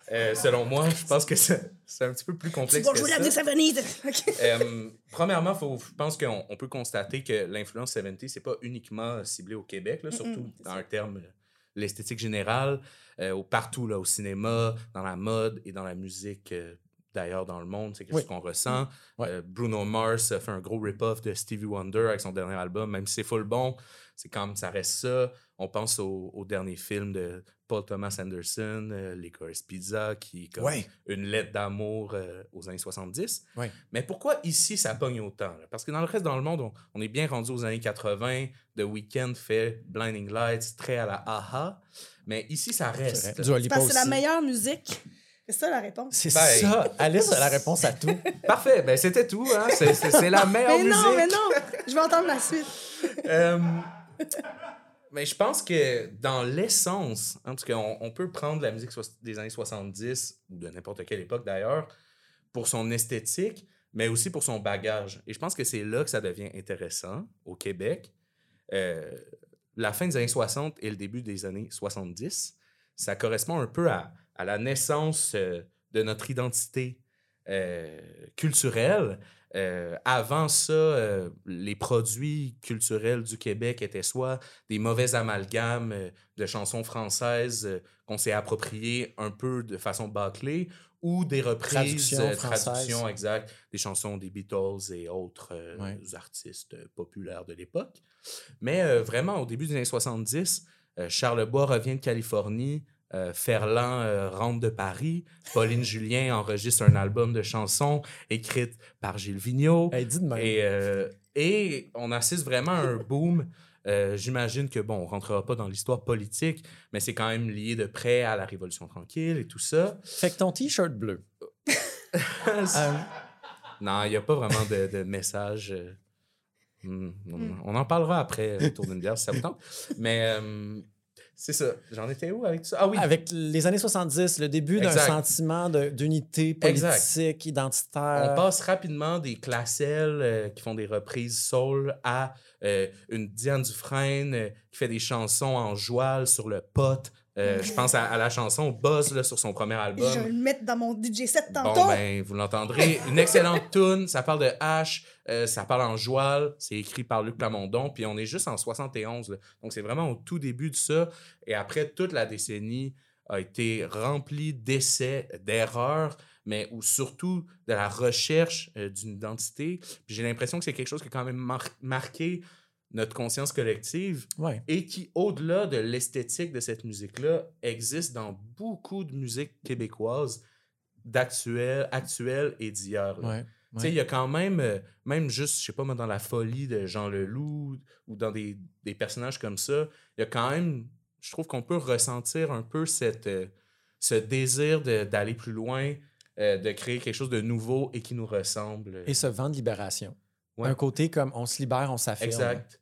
Euh, selon moi, je pense que c'est un petit peu plus Tu complexe vas que jouer ça. la musique Venise. OK. Euh, premièrement, faut, je pense qu'on on peut constater que l'influence 70, c'est pas uniquement ciblé au Québec, là, surtout dans un terme, euh, l'esthétique générale, euh, partout, là, au cinéma, dans la mode et dans la musique, euh, d'ailleurs, dans le monde, c'est quelque Oui. chose qu'on ressent. Ouais. Euh, Bruno Mars a fait un gros rip-off de Stevie Wonder avec son dernier album, même si c'est full bon, c'est comme ça reste ça. On pense au, au dernier film de Paul Thomas Anderson, euh, Licorice Pizza, qui est comme Ouais. une lettre d'amour euh, aux années 70. Ouais. Mais pourquoi ici ça pogne autant? là? Parce que dans le reste dans le monde, on, on est bien rendu aux années 80. The Weeknd fait Blinding Lights, très à la aha. Mais ici, ça reste. c'est la meilleure musique. C'est ça la réponse. C'est Ben, ça. *laughs* Alice a la réponse à tout. *laughs* Parfait, ben c'était tout. Hein? C'est, c'est- c'est la meilleure Mais musique. non, mais non! Je vais entendre la suite. *laughs* Euh, mais je pense que dans l'essence, hein, parce qu'on on peut prendre la musique des années 70 ou de n'importe quelle époque d'ailleurs pour son esthétique, mais aussi pour son bagage. Et je pense que c'est là que ça devient intéressant au Québec. Euh, la fin des années 60 et le début des années 70, ça correspond un peu à, à la naissance euh, de notre identité euh, culturelle. Euh, avant ça, les produits culturels du Québec étaient soit des mauvais amalgames de chansons françaises qu'on s'est appropriées un peu de façon bâclée, ou des reprises, Traductions exactes, des chansons des Beatles et autres euh, Ouais. artistes populaires de l'époque. Mais euh, vraiment, au début des années 70, euh, Charles Bois revient de Californie, euh, Ferland euh, rentre de Paris, Pauline *laughs* Julien enregistre un album de chansons écrites par Gilles Vigneault. Hey. Et, euh, et on assiste vraiment à un boom. J'imagine que, bon, on rentrera pas dans l'histoire politique, mais c'est quand même lié de près à la Révolution tranquille et tout ça. Fait que ton t-shirt bleu. *laughs* Non, il n'y a pas vraiment de, de message. euh, hmm, on, en parlera après autour d'une bière si ça vous tente. Mais c'est ça. J'en étais où avec ça? Ah oui. avec les années 70, le début d'un sentiment d'unité Exact. politique, identitaire. On passe rapidement des classelles euh, qui font des reprises soul à euh, une Diane Dufresne euh, qui fait des chansons en joual sur le pot. Euh, je pense à, à la chanson Buzz là, sur son premier album. Je vais le mettre dans mon DJ set tantôt. Bon, ben, vous l'entendrez. Une excellente *laughs* tune. Ça parle de H. euh, ça parle en joual. C'est écrit par Luc Plamondon. Puis on est juste en 71. là. Donc, c'est vraiment au tout début de ça. Et après, toute la décennie a été remplie d'essais, d'erreurs, mais ou surtout de la recherche euh, d'une identité. Puis j'ai l'impression que c'est quelque chose qui a quand même mar- marqué notre conscience collective Ouais. et qui, au-delà de l'esthétique de cette musique-là, existe dans beaucoup de musiques québécoises d'actuel, actuelles et d'hier. Ouais. Tu sais, il y a quand même, euh, même juste, je sais pas moi, dans la folie de Jean Leloup ou dans des, des personnages comme ça, il y a quand même, je trouve qu'on peut ressentir un peu cette, euh, ce désir d'aller plus loin, euh, de créer quelque chose de nouveau et qui nous ressemble. Et ce vent de libération. Ouais. Un côté comme on se libère, on s'affirme. Exact.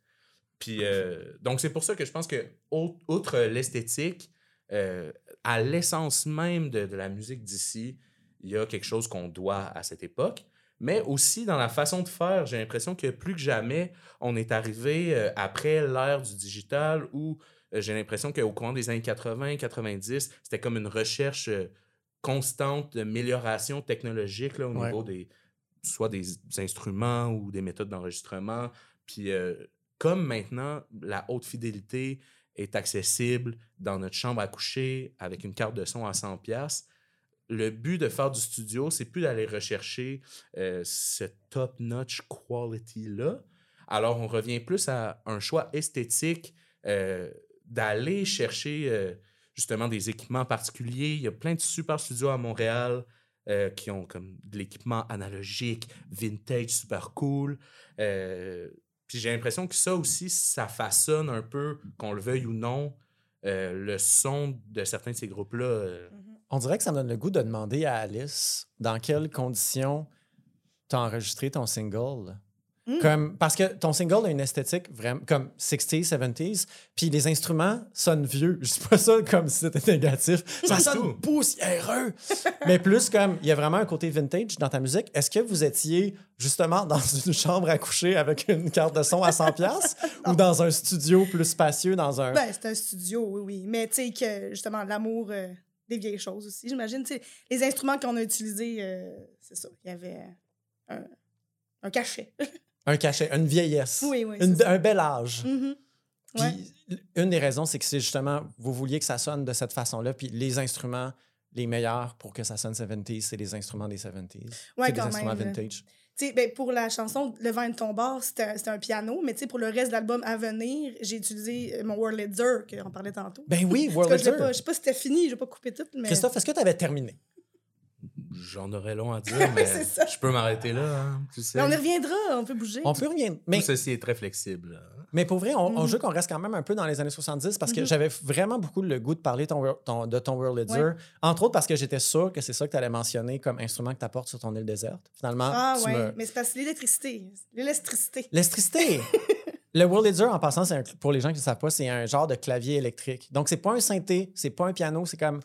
Puis, euh, donc, c'est pour ça que je pense que, outre l'esthétique, euh, à l'essence même de, de la musique d'ici, il y a quelque chose qu'on doit à cette époque. Mais aussi dans la façon de faire, j'ai l'impression que plus que jamais, on est arrivé euh, après l'ère du digital où j'ai l'impression qu'au courant des années 80-90, c'était comme une recherche constante d'amélioration technologique là, au Ouais. niveau des soit des instruments ou des méthodes d'enregistrement. Puis euh, comme maintenant, la haute fidélité est accessible dans notre chambre à coucher avec une carte de son à 100 pièces. Le but de faire du studio, c'est plus d'aller rechercher euh, ce top-notch quality-là. Alors, on revient plus à un choix esthétique, euh, d'aller chercher justement des équipements particuliers. Il y a plein de super studios à Montréal euh, qui ont comme de l'équipement analogique, vintage, super cool. Euh, puis j'ai l'impression que ça aussi, ça façonne un peu, qu'on le veuille ou non, euh, le son de certains de ces groupes-là. euh. On dirait que ça me donne le goût de demander à Alice dans quelles conditions tu as enregistré ton single. Mm. Comme, parce que ton single a une esthétique vraiment comme 60s, 70s, puis les instruments sonnent vieux. Je dis pas ça comme si c'était négatif. *laughs* Ça sonne poussiéreux. Mais plus comme, il y a vraiment un côté vintage dans ta musique. Est-ce que vous étiez justement dans *laughs* une chambre à coucher avec une carte de son à 100$ piastres, ou dans un studio plus spacieux, dans un. Ben, c'est un studio, oui, oui. Mais tu sais, que justement, l'amour euh, des vieilles choses aussi, j'imagine. Les instruments qu'on a utilisés, euh, c'est ça. Il y avait un, un cachet. *laughs* Un cachet, une vieillesse. Oui, oui, Une- c'est ça. un bel âge. Mhm. Ouais. Puis une des raisons, c'est que c'est justement, vous vouliez que ça sonne de cette façon-là, puis les instruments les meilleurs pour que ça sonne 70s, c'est les instruments des 70s. Ouais, c'est des instruments même, vintage. Ben, pour la chanson Le vent de ton bord, c'était un- piano, mais pour le reste de l'album à venir, j'ai utilisé euh, mon Wurlitzer, qu'on parlait tantôt. Ben oui, World je sais pas, je sais pas si c'était fini, je vais pas couper tout, mais. Christophe, est-ce que tu avais terminé? J'en aurais long à dire, *laughs* mais je peux m'arrêter là. hein, tu sais. Mais on y reviendra, on peut bouger. On peut rien. Mais, Tout ceci est très flexible. là. mais pour vrai, on, on Mhm. veut qu'on reste quand même un peu dans les années 70 parce que Mhm. j'avais vraiment beaucoup le goût de parler ton, ton- de ton Wurlitzer. Entre autres parce que j'étais sûr que c'est ça que tu allais mentionner comme instrument que tu apportes sur ton île déserte. Finalement, Ah tu ouais, me- mais c'est parce que l'électricité. L'électricité. L'électricité. le Wurlitzer, en passant, c'est un- pour les gens qui ne savent pas, c'est un genre de clavier électrique. Donc, c'est pas un synthé, c'est pas un piano, c'est comme.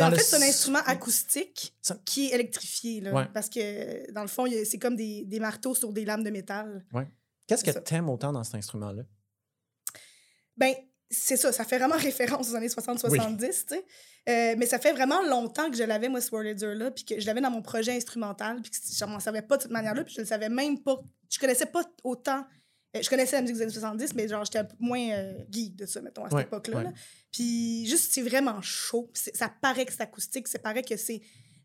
En fait, c'est un instrument acoustique qui est électrifié. Là, Ouais. Parce que, dans le fond, c'est comme des, des marteaux sur des lames de métal. Qu'est-ce que tu aimes autant dans cet instrument-là? Ben, c'est ça, ça fait vraiment *laughs* référence aux années 60-70, tu sais. Euh, mais ça fait vraiment longtemps que je l'avais, moi, ce Whirlitzer-là, puis que je l'avais dans mon projet instrumental, puis que je m'en servais pas de cette manière-là, puis je le savais même pas. Je connaissais pas autant. Euh, je connaissais la musique des années 70, mais genre, j'étais un peu moins euh, geek de ça, mettons, à cette Ouais, époque-là. ouais. Puis juste, c'est vraiment chaud. Ça paraît que c'est acoustique, ça paraît que c'est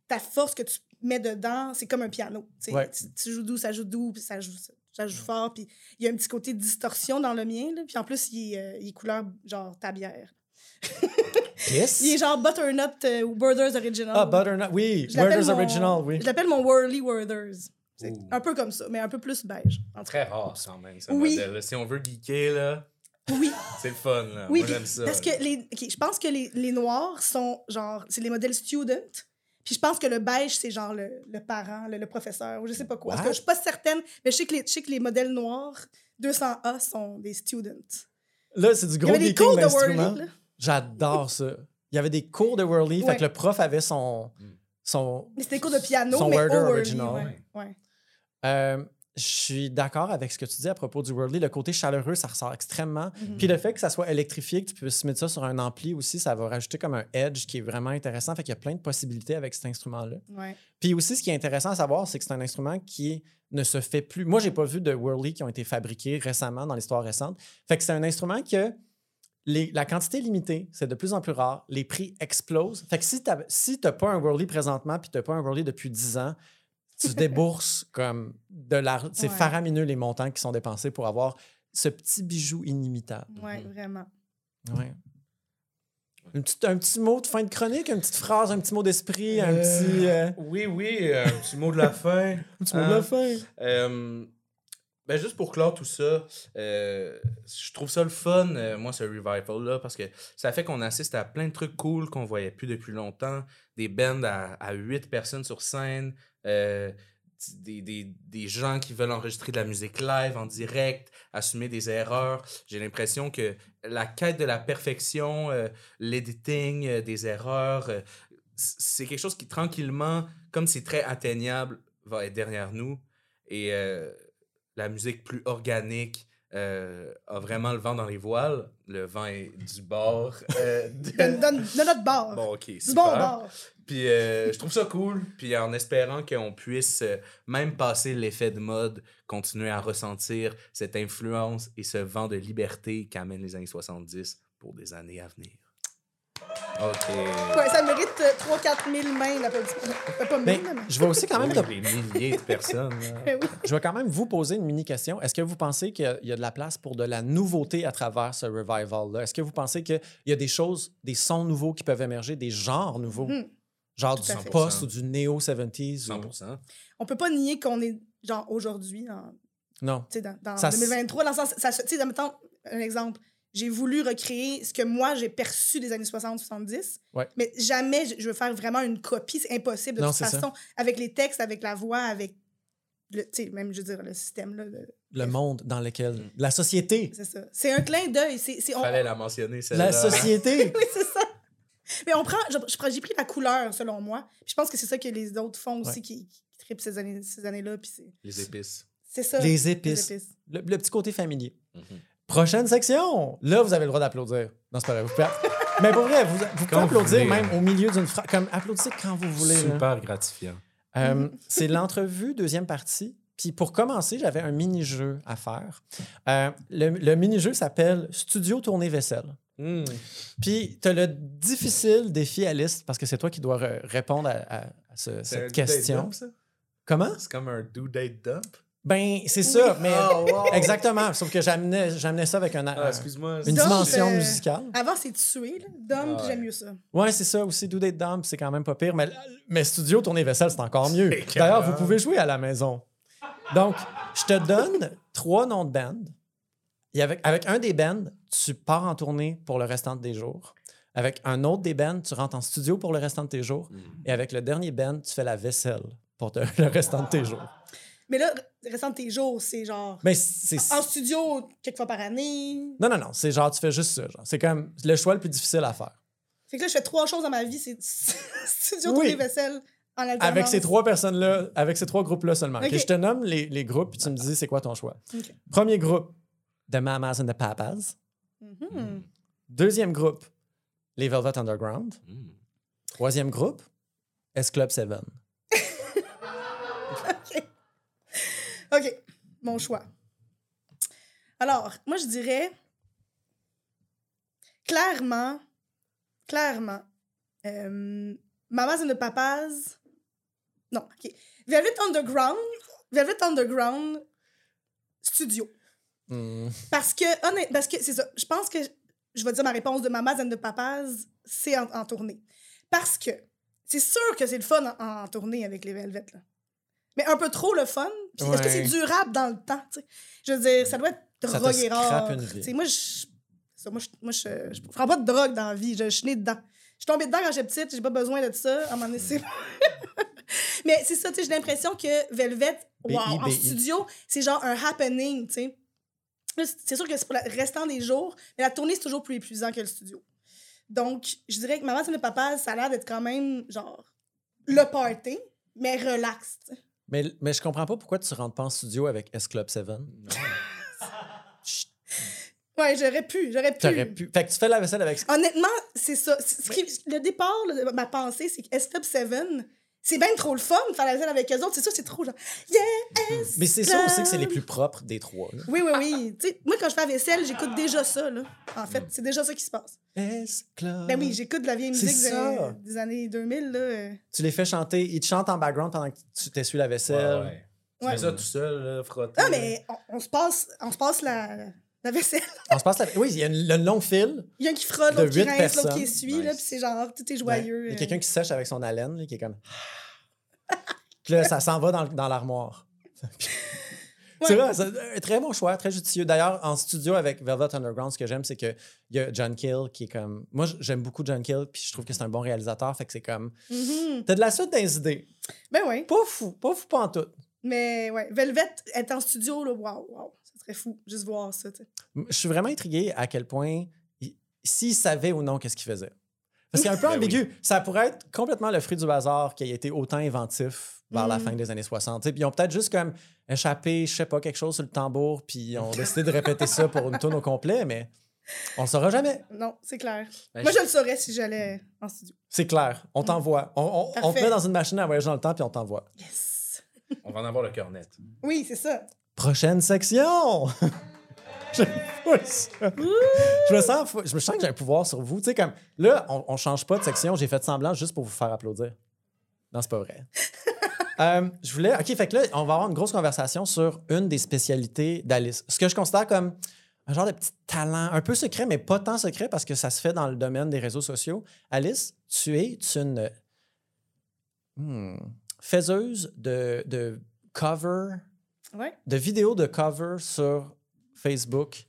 ta force que tu mets dedans, c'est comme un piano. tu sais. Ouais. Tu, tu joues doux, ça joue doux, puis ça joue, ça joue fort. Puis il y a un petit côté de distorsion dans le mien. Là, puis en plus, il est, euh, il est couleur genre ta bière. Kiss? *laughs* Il est genre Butternut euh, Werther's Original. Ah, Butternut, oui. Werther's mon- Original, oui. Je l'appelle mon Whirly Werther's. Ouh. un peu comme ça, mais un peu plus beige. En Très rare, quand même, ce Oui. modèle. Si on veut geeker, là. Oui, *laughs* c'est le fun. Là. oui. Moi, puis j'aime ça. parce là. que les, ok, je pense que les, les noirs sont genre, c'est les modèles student. Puis je pense que le beige, c'est genre le, le parent, le, le professeur, ou je sais pas quoi. Cas, What? je suis pas certaine, mais je sais que les, je sais que les modèles noirs 200A sont des students. Là, c'est du gros geeking cours de Whirly, d'instruments. J'adore ça. Il y avait des cours de Whirly, fait Ouais. que le prof avait son... Mm. son Mais c'était des cours de piano, Son mais Werther au Whirly. original. Ouais. ouais. Euh, je suis d'accord avec ce que tu dis à propos du Whirly. Le côté chaleureux, ça ressort extrêmement. Mhm. Puis le fait que ça soit électrifié, que tu puisses mettre ça sur un ampli aussi, ça va rajouter comme un edge qui est vraiment intéressant. Fait qu'il y a plein de possibilités avec cet instrument-là. Ouais. Puis aussi, ce qui est intéressant à savoir, c'est que c'est un instrument qui ne se fait plus. Moi, j'ai pas vu de Whirly qui ont été fabriqués récemment dans l'histoire récente. Fait que c'est un instrument que les- la quantité est limitée, c'est de plus en plus rare, les prix explosent. Fait que si tu n'as si pas un Whirly présentement puis tu n'as pas un Whirly depuis 10 ans, tu débourses comme de l'argent. C'est Ouais. faramineux les montants qui sont dépensés pour avoir ce petit bijou inimitable. Ouais, Mhm. vraiment. Ouais. Un petit, un petit mot de fin de chronique, une petite phrase, un petit mot d'esprit, un petit, euh, Oui, oui, euh, un petit mot de la fin. *laughs* un petit mot de la fin. Euh, ben juste pour clore tout ça, euh, je trouve ça le fun, euh, moi, ce revival-là, parce que ça fait qu'on assiste à plein de trucs cool qu'on voyait plus depuis longtemps. Des bands à, à 8 personnes sur scène, euh, des, des, des gens qui veulent enregistrer de la musique live en direct, assumer des erreurs. J'ai l'impression que la quête de la perfection, euh, l'editing euh, des erreurs, euh, c'est quelque chose qui tranquillement, comme c'est très atteignable, va être derrière nous. Et la musique plus organique euh, a vraiment le vent dans les voiles. Le vent est du bord. euh, de- *laughs* De, de- de notre bord. Bon, ok, du super. bon bord. Puis euh, je trouve ça cool. Puis en espérant qu'on puisse, euh, même passer l'effet de mode, continuer à ressentir cette influence et ce vent de liberté qu'amènent les années 70 pour des années à venir. OK. Ouais, ça mérite 3-4 000 mains, l'applaudissement. Euh, Pas mille, mais... je vais aussi quand même Oui, des milliers de personnes. là. *laughs* Oui. Je vais quand même vous poser une mini question. Est-ce que vous pensez qu'il y a- il y a de la place pour de la nouveauté à travers ce revival-là? Est-ce que vous pensez qu'il y a des choses, des sons nouveaux qui peuvent émerger, des genres nouveaux? Mhm. Genre Tout du post ou du néo-70? ou- 100%. On peut pas nier qu'on est, genre, aujourd'hui, dans, Non. tu sais, dans, dans Ça s- 2023, dans le sens... ça se- Tu sais, mettons, un exemple. J'ai voulu recréer ce que moi, j'ai perçu des années 60-70, Ouais. mais jamais je veux faire vraiment une copie. C'est impossible de Non, toute ça. façon. Avec les textes, avec la voix, avec... le- Tu sais, même, je veux dire, le système, là. le- Le monde dans lequel... Mm. La société. C'est ça. C'est un clin d'œil. C'est, c'est- on- Fallait la mentionner, celle-là. La société. *laughs* oui, c'est ça. Mais on prend, je- je prends- j'ai pris la couleur, selon moi. Puis je pense que c'est ça que les autres font aussi, Ouais. qui, qui trippent ces, années, ces années-là. Puis c'est, Les épices. c'est ça. Les épices. Les épices. Le, le petit côté familier. Mhm. Prochaine section. Là, vous avez le droit d'applaudir. Non, c'est pas vrai. Vous pouvez... Mais pour vrai, vous, vous pouvez vous applaudir même hein. au milieu d'une phrase. Comme applaudissez quand vous voulez. là. Super gratifiant. Euh, c'est l'entrevue, deuxième partie. Puis pour commencer, j'avais un mini-jeu à faire. Euh, le le mini-jeu s'appelle Studio Tournée Vaisselle. Hmm. Puis tu as le difficile défi Alice, parce que c'est toi qui dois re- répondre à, à- à ce- cette question. dump, ça? Comment? C'est comme un do date dump? Ben, c'est ça, mais Oh, wow. exactement. Sauf que j'amenais j'amenais ça avec un, Ah, une dimension euh, musicale. Avant, c'est tuer. Là. Dom, Ah ouais. j'aime mieux ça. Ouais, c'est ça aussi. Do Date Dump, c'est quand même pas pire. Mais, mais Studio Tournée Vaisselle, c'est encore mieux. C'est D'ailleurs, vous pouvez jouer à la maison. Donc, je te donne trois noms de bands. Et avec, avec un des bands, tu pars en tournée pour le restant de tes jours. Avec un autre des bands, tu rentres en studio pour le restant de tes jours. Hmm. Et avec le dernier band, tu fais la vaisselle pour te- *laughs* le restant de tes jours. Mais là, restant de tes jours, c'est genre. Mais c'est. En studio, quelques fois par année. Non, non, non. C'est genre, tu fais juste ça. genre. C'est comme le choix le plus difficile à faire. Fait que là, je fais trois choses dans ma vie. C'est *laughs* studio, Oui. tournée, vaisselle, en alternance. Avec ces trois personnes-là, avec ces trois groupes-là seulement. Ok, Ok. je te nomme les, les groupes, puis tu me dis c'est quoi ton choix. Ok. Premier groupe, The Mamas and the Papas. Mhm. Deuxième groupe, les Velvet Underground. Hmm. Troisième groupe, S Club 7. OK, mon choix. Alors, moi, je dirais clairement, clairement, euh, Mamas and the Papas. Non, OK. Velvet Underground, Velvet Underground Studio. Hmm. Parce que, honnête, parce que c'est ça. Je pense que je vais dire ma réponse de Mamas and the Papas, c'est en, en tournée. Parce que c'est sûr que c'est le fun en, en tournée avec les Velvet, là. Mais un peu trop le fun. Puis est-ce que c'est durable dans le temps, tu sais? Je veux dire, ça doit être et rare. moi, je. moi, je, moi je, je prends pas de drogue dans la vie. Je, je suis née dedans. Je suis tombée dedans quand j'étais petite. J'ai pas besoin de ça. À un moment donné, c'est- *laughs* Mais c'est ça, tu sais, j'ai l'impression que Velvet, wow, en studio, c'est genre un happening, tu sais. C'est- sûr que c'est pour le restant des jours, mais la tournée, c'est toujours plus épuisant que le studio. Donc, je dirais que Maman, c'est le papa, ça a l'air d'être quand même, genre, le party, mais relax. Mais, mais je comprends pas pourquoi tu rentres pas en studio avec S Club 7. Ouais, j'aurais pu, j'aurais pu. T'aurais pu. Fait que tu fais la vaisselle avec. Honnêtement, c'est ça. C'est- ce qui- le départ de ma pensée, c'est que S-Club 7, c'est bien trop le fun de faire la scène avec eux autres. C'est ça, c'est trop genre. Yes! Mais c'est ça aussi que c'est les plus propres des trois. là. Oui, oui, oui. Tu sais, moi, quand je fais la vaisselle, j'écoute déjà ça, là. En fait, c'est déjà ça qui se passe. S Club. Ben oui, j'écoute de la vieille musique de- des années 2000, là. euh. Tu les fais chanter. Ils te chantent en background pendant que tu t'essuies la vaisselle. Ouais, ouais. Tu Ouais. fais ça tout seul, là, frotter. Ah, mais on, on se passe, on se passe la, la vaisselle. *laughs* On se passe la... Oui, il y a une, une longue file. Il y a un qui frotte, De l'autre qui rince, l'autre qui essuie, là, Nice. puis c'est genre, tout est Ouais. joyeux. Il y a euh. quelqu'un qui sèche avec son haleine, là, qui est comme. *sighs* Puis là, ça s'en va dans, dans l'armoire. *laughs* C'est vrai, c'est un très bon choix, très judicieux. D'ailleurs, en studio avec Velvet Underground, ce que j'aime, c'est qu'il y a John Kill qui est comme. Moi, j'aime beaucoup John Kill, puis je trouve que c'est un bon réalisateur, fait que c'est comme. Mhm. T'as de la suite des idées. Ben oui. Pas fou, pas fou, pas en tout. Mais ouais, Velvet est en studio, là, waouh, waouh, serait fou, juste voir ça. Je suis vraiment intrigué à quel point, il- s'il savait ou non qu'est-ce qu'il faisait. Parce qu'il est un *laughs* peu Ben oui. ambigu. Ça pourrait être complètement le fruit du hasard qui a été autant inventif vers la Mm. fin des années 60. tu sais. Puis ils ont peut-être juste comme échappé, je sais pas, quelque chose sur le tambour, puis ils ont *laughs* décidé de répéter ça pour une tonne au complet, mais on le saura jamais. Non, c'est clair. Ben, Moi, je- je le saurais si j'allais en studio. C'est clair. On t'envoie. On, on- on te met dans une machine à voyager dans le temps, puis on t'envoie. Yes! On va en avoir le cœur net. Oui, c'est ça. Prochaine section! *laughs* Je me sens, je me sens que j'ai un pouvoir sur vous. Tu sais, comme là, on, on change pas de section. J'ai fait semblant juste pour vous faire applaudir. Non, c'est pas vrai. *laughs* Euh, je voulais. OK, fait que là, on va avoir une grosse conversation sur une des spécialités d'Alice. Ce que je considère comme un genre de petit talent, un peu secret, mais pas tant secret parce que ça se fait dans le domaine des réseaux sociaux. Alice, tu es une hmm, faiseuse de, de cover Ouais. de vidéos de cover sur Facebook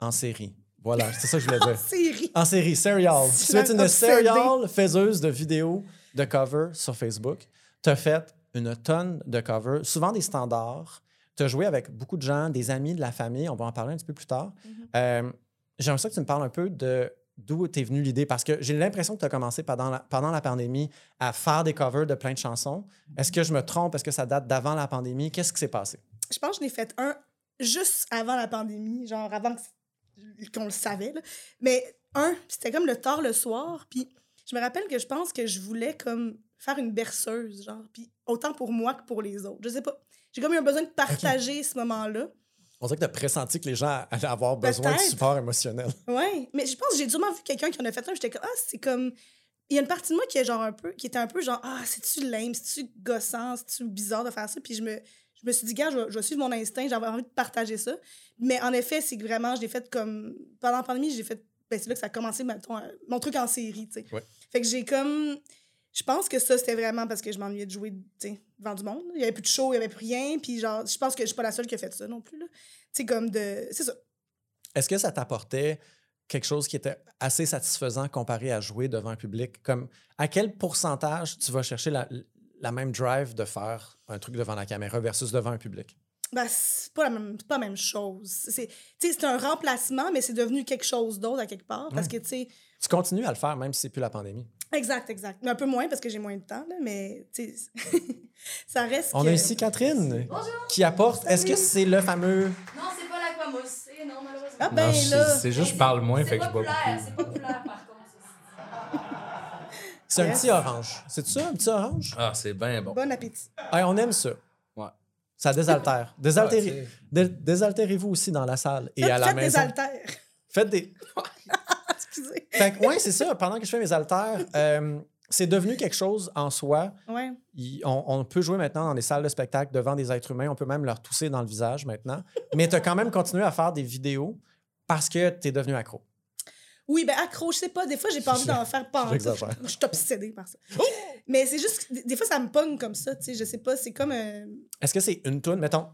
en série. Voilà, c'est ça que je voulais *laughs* dire. Série. En série, serial. Tu es une serial faiseuse de vidéos de cover sur Facebook. Tu as fait une tonne de covers, souvent des standards. Tu as joué avec beaucoup de gens, des amis, de la famille. On va en parler un petit peu plus tard. Euh, J'aimerais ça que tu me parles un peu de d'où t'es venue l'idée, parce que j'ai l'impression que tu as commencé pendant la, pendant la pandémie à faire des covers de plein de chansons. Est-ce que je me trompe? Est-ce que ça date d'avant la pandémie? Qu'est-ce qui s'est passé? Je pense que je l'ai fait un juste avant la pandémie, genre avant qu'on le savait. là. Mais un, c'était comme le tard le soir. Puis je me rappelle que je pense que je voulais comme faire une berceuse, genre. Puis autant pour moi que pour les autres. Je sais pas. J'ai comme eu un besoin de partager ce moment-là. On dirait que tu as pressenti que les gens allaient avoir besoin de support émotionnel. *laughs* Ouais, mais je pense que j'ai sûrement vu quelqu'un qui en a fait un, j'étais comme ah, c'est comme il y a une partie de moi qui est genre un peu qui était un peu genre ah, c'est-tu lame, c'est-tu gossant, c'est-tu bizarre de faire ça? Puis je me je me suis dit gars, je, je vais suivre mon instinct, j'avais envie de partager ça. Mais en effet, c'est que vraiment je l'ai fait comme pendant la pandémie, j'ai fait ben c'est là que ça a commencé mettons, euh, mon truc en série, tu sais. Ouais. Fait que j'ai comme je pense que ça, c'était vraiment parce que je m'ennuyais de jouer devant du monde. Il y avait plus de show, il y avait plus rien. Puis genre, je pense que je suis pas la seule qui a fait ça non plus. sais, comme de. C'est ça. Est-ce que ça t'apportait quelque chose qui était assez satisfaisant comparé à jouer devant un public? Comme à quel pourcentage tu vas chercher la, la même drive de faire un truc devant la caméra versus devant un public? Ben, c'est pas la même, c'est pas la même chose. C'est, c'est un remplacement, mais c'est devenu quelque chose d'autre à quelque part. Parce que, tu sais, Tu continues à le faire même si c'est plus la pandémie. exact, exact. Mais un peu moins parce que j'ai moins de temps, là, mais, *laughs* ça reste. On que- a ici Catherine qui apporte. Est-ce que c'est le fameux. Non, c'est pas Aquamousse. Eh non, malheureusement. Ah ben Non, c'est- là. c'est juste je parle moins, C'est fait que je bois beaucoup. c'est populaire par contre. C'est un petit orange. C'est ça, un petit orange? Ah, c'est bien bon. Bon appétit. Hey, on aime ça. Ouais. Ça désaltère. *laughs* Désaltérez- Ouais, dé- Désaltérez-vous aussi dans la salle et Faites- à la faites des maison. haltères. Faites des. *laughs* Excusez. Fait que, ouais, c'est ça. Pendant que je fais mes haltères, euh, c'est devenu quelque chose en soi. Ouais. Il- on, on peut jouer maintenant dans des salles de spectacle devant des êtres humains. On peut même leur tousser dans le visage maintenant. Mais tu as quand même continué à faire des vidéos parce que tu es devenu accro. Oui, ben accro, je sais pas. Des fois, j'ai pas envie d'en faire pas. Je suis obsédée par ça. Mais c'est juste que des- des fois, ça me pogne comme ça. Tu sais, je sais pas. C'est comme. euh, Est-ce que c'est une toune? Mettons,